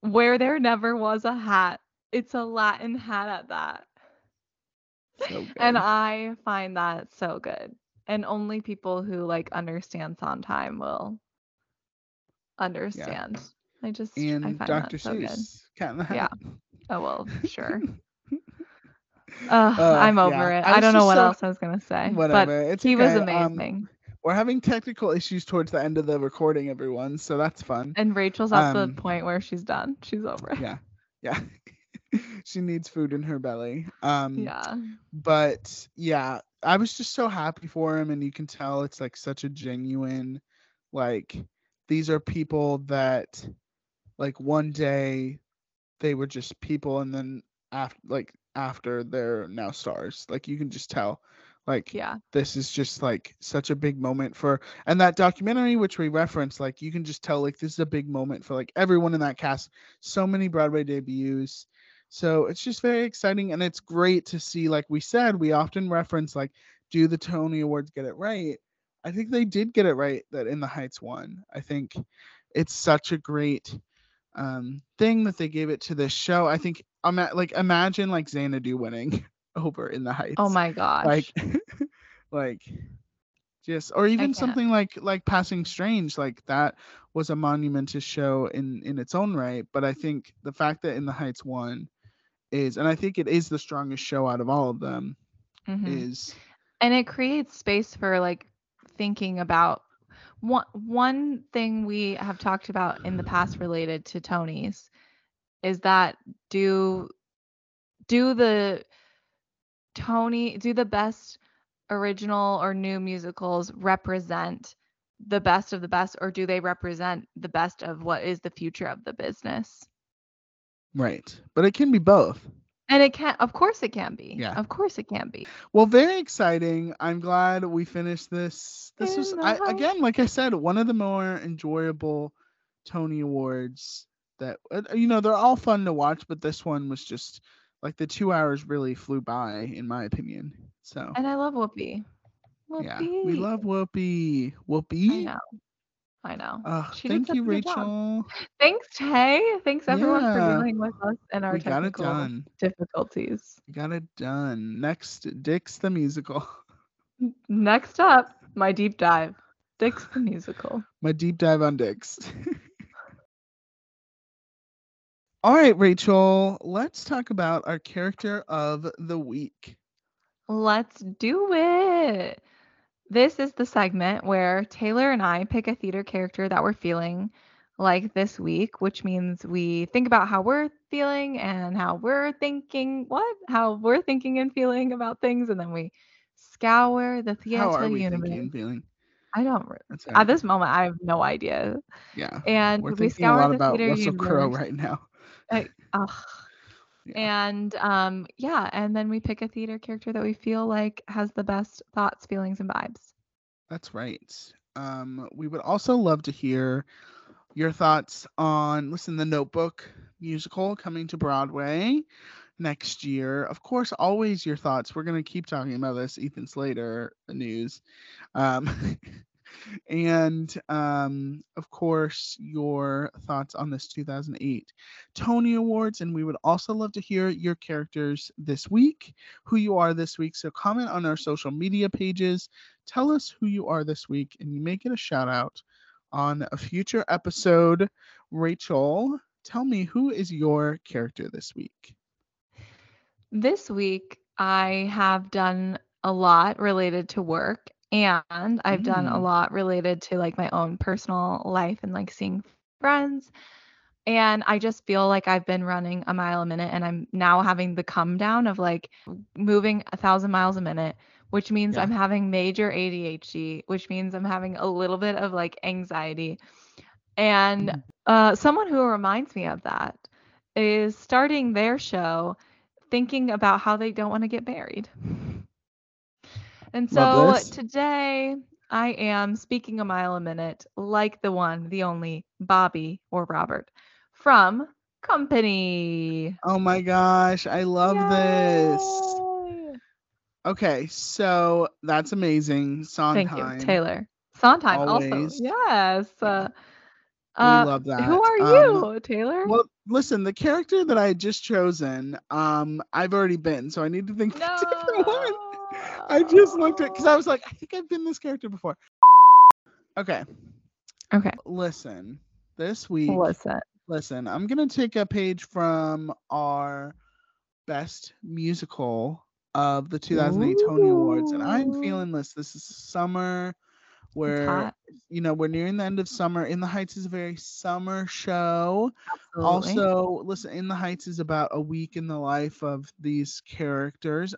Speaker 2: where there never was a hat. It's a Latin hat at that."
Speaker 1: So good.
Speaker 2: and I find that so good. And only people who like understand Sondheim will understand. I just I find
Speaker 1: Dr.
Speaker 2: that so good.
Speaker 1: Seuss, Cat in the Hat.
Speaker 2: Yeah. Oh well, sure. Uh, I'm over
Speaker 1: yeah.
Speaker 2: it.
Speaker 1: I
Speaker 2: I, don't know what
Speaker 1: so-
Speaker 2: else I was gonna say.
Speaker 1: Whatever.
Speaker 2: But
Speaker 1: it's
Speaker 2: he was
Speaker 1: okay. Um,
Speaker 2: amazing.
Speaker 1: We're having technical issues towards the end of the recording, everyone. So that's fun.
Speaker 2: and Rachel's at
Speaker 1: um,
Speaker 2: the point where she's done. She's over it.
Speaker 1: Yeah. Yeah. she needs food in her belly. Um
Speaker 2: Yeah.
Speaker 1: but yeah, I was just so happy for him and you can tell it's like such a genuine like these are people that like one day they were just people and then after like after they're now stars. Like you can just tell like
Speaker 2: Yeah.
Speaker 1: this is just like such a big moment for and that documentary which we referenced like you can just tell like this is a big moment for like everyone in that cast. So many broadway debuts. So it's just very exciting and it's great to see like we said we often reference like do the tony awards get it right? I think they did get it right that in the heights won. I think it's such a great um thing that they gave it to this show. I think I'm at like imagine like xanadu winning over in the heights
Speaker 2: Oh my gosh.
Speaker 1: like like just or even something like like passing strange like that was a monumentous show in in its own right but i think the fact that in the heights won is and i think it is the strongest show out of all of them
Speaker 2: Mhm.
Speaker 1: is
Speaker 2: and it creates space for like thinking about one one thing we have talked about in the past related to Tony's is that do do the Tony do the best original or new musicals represent the best of the best or do they represent the best of what is the future of the business?
Speaker 1: right but it can be both
Speaker 2: And it can of course it can be.
Speaker 1: Yeah.
Speaker 2: Of course it can be.
Speaker 1: well very exciting i'm glad we finished this this was I, again like i said one of the more enjoyable tony awards that uh, you know they're all fun to watch but this one was just like the two hours really flew by in my opinion so
Speaker 2: And I love Whoopi. Whoopi.
Speaker 1: yeah we love whoopi Whoopi.
Speaker 2: I know. I know.
Speaker 1: uh, thank you
Speaker 2: a good job.
Speaker 1: rachel
Speaker 2: Thanks, Tay. Thanks everyone
Speaker 1: Yeah.
Speaker 2: for dealing with us and our
Speaker 1: we got it
Speaker 2: technical
Speaker 1: done
Speaker 2: difficulties.
Speaker 1: we got it done next dick's the musical
Speaker 2: Next up, my deep dive. Dick's the musical.
Speaker 1: my deep dive on dicks all right rachel let's talk about our character of the week
Speaker 2: Let's do it. This is the segment where Taylor and I pick a theater character that we're feeling like this week, which means we think about how we're feeling and how we're thinking, what? How we're thinking and feeling about things, and then we scour the theater how
Speaker 1: are we
Speaker 2: universe.
Speaker 1: thinking and feeling
Speaker 2: I don't. At this moment, I have no idea.
Speaker 1: yeah
Speaker 2: And
Speaker 1: we're
Speaker 2: we
Speaker 1: thinking a
Speaker 2: scour
Speaker 1: lot
Speaker 2: the
Speaker 1: about
Speaker 2: theater
Speaker 1: russell crowe
Speaker 2: universe.
Speaker 1: right now
Speaker 2: Ugh.
Speaker 1: Yeah.
Speaker 2: And um, yeah, and then we pick a theater character that we feel like has the best thoughts, feelings, and vibes.
Speaker 1: That's right. Um, we would also love to hear your thoughts on listen the Notebook musical coming to Broadway next year. Of course, always your thoughts. We're gonna keep talking about this Ethan Slater news, um, and um, of course your thoughts on this 2008 Tony Awards. And we would also love to hear your characters this week, who you are this week. So comment on our social media pages tell us who you are this week and you may get a shout out on a future episode. Rachel, tell me who is your character this week?
Speaker 2: This week, I have done a lot related to work, and I've done a
Speaker 1: Mm.
Speaker 2: lot related to like my own personal life and like seeing friends. And I just feel like I've been running a mile a minute, and I'm now having the come down of like moving a thousand miles a minute, which means
Speaker 1: Yeah.
Speaker 2: I'm having major ADHD, which means I'm having a little bit of like anxiety. And
Speaker 1: Mhm.
Speaker 2: uh, someone who reminds me of that is starting their show thinking about how they don't want to get married. And so today I am speaking a mile a minute, like the one, the only Bobby or Robert from Company.
Speaker 1: Oh my gosh, I love this. Okay, so that's amazing.
Speaker 2: Thank you, Taylor. Sondheim
Speaker 1: Always.
Speaker 2: also. Yes. Uh, Uh,
Speaker 1: we love that.
Speaker 2: Who are
Speaker 1: Um,
Speaker 2: you, Taylor?
Speaker 1: Well, listen, the character that I had just chosen, um, I've already been, so I need to think of a different one. I just looked at because I was like, I think I've been this character before. Okay,
Speaker 2: Okay.
Speaker 1: listen. This week,
Speaker 2: Listen.
Speaker 1: listen, I'm gonna take a page from our best musical of the 2008 Tony Awards, and I'm feeling this. This is summer, where you know we're nearing the end of summer. In the Heights is a very summer show.
Speaker 2: Absolutely.
Speaker 1: Also, listen, In the Heights is about a week in the life of these characters.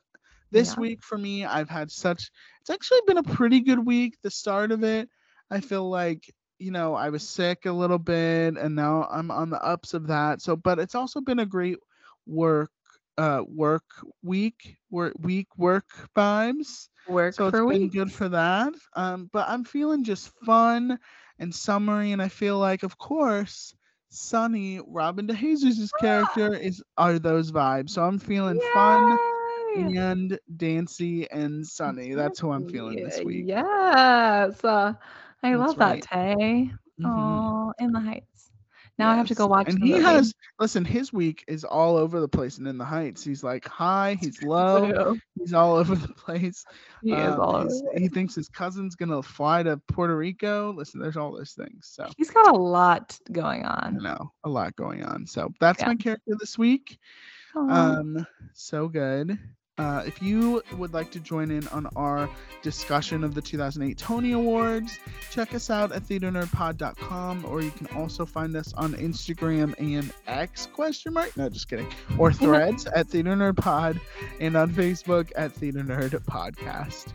Speaker 1: This
Speaker 2: Yeah.
Speaker 1: week for me, I've had such it's actually been a pretty good week. The start of it, I feel like, you know, I was sick a little bit and now I'm on the ups of that. So, but it's also been a great work uh work week, work week work vibes.
Speaker 2: work
Speaker 1: So it's
Speaker 2: for
Speaker 1: been
Speaker 2: week.
Speaker 1: good for that. Um, but I'm feeling just fun and summery, and I feel like, of course, Sunny, Robin DeJesus' character is are those vibes. So I'm feeling fun
Speaker 2: Yay!
Speaker 1: And dancy and sunny. That's who I'm feeling this week.
Speaker 2: Yes. Uh, I
Speaker 1: That's
Speaker 2: love
Speaker 1: right.
Speaker 2: that, Tay. Oh, in the Heights. Now I have to go watch
Speaker 1: And he
Speaker 2: movie.
Speaker 1: has listen. His week is all over the place, and in the heights, he's like high, he's low, he's all over the place.
Speaker 2: He is
Speaker 1: Um,
Speaker 2: all over.
Speaker 1: He thinks his cousin's gonna fly to Puerto Rico. Listen, there's all those things. So
Speaker 2: He's got a lot going on.
Speaker 1: No, a lot going on. So that's
Speaker 2: Yeah.
Speaker 1: my character this week.
Speaker 2: Aw.
Speaker 1: Um, so good. Uh, if you would like to join in on our discussion of the 2008 Tony Awards, check us out at theaternerdpod.com, or you can also find us on Instagram and X question mark. No, just kidding. Or threads at Theater Nerd Pod, and on Facebook at Theater Nerd Podcast.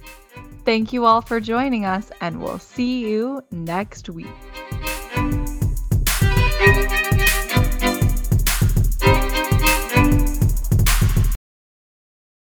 Speaker 2: Thank you all for joining us, and we'll see you next week.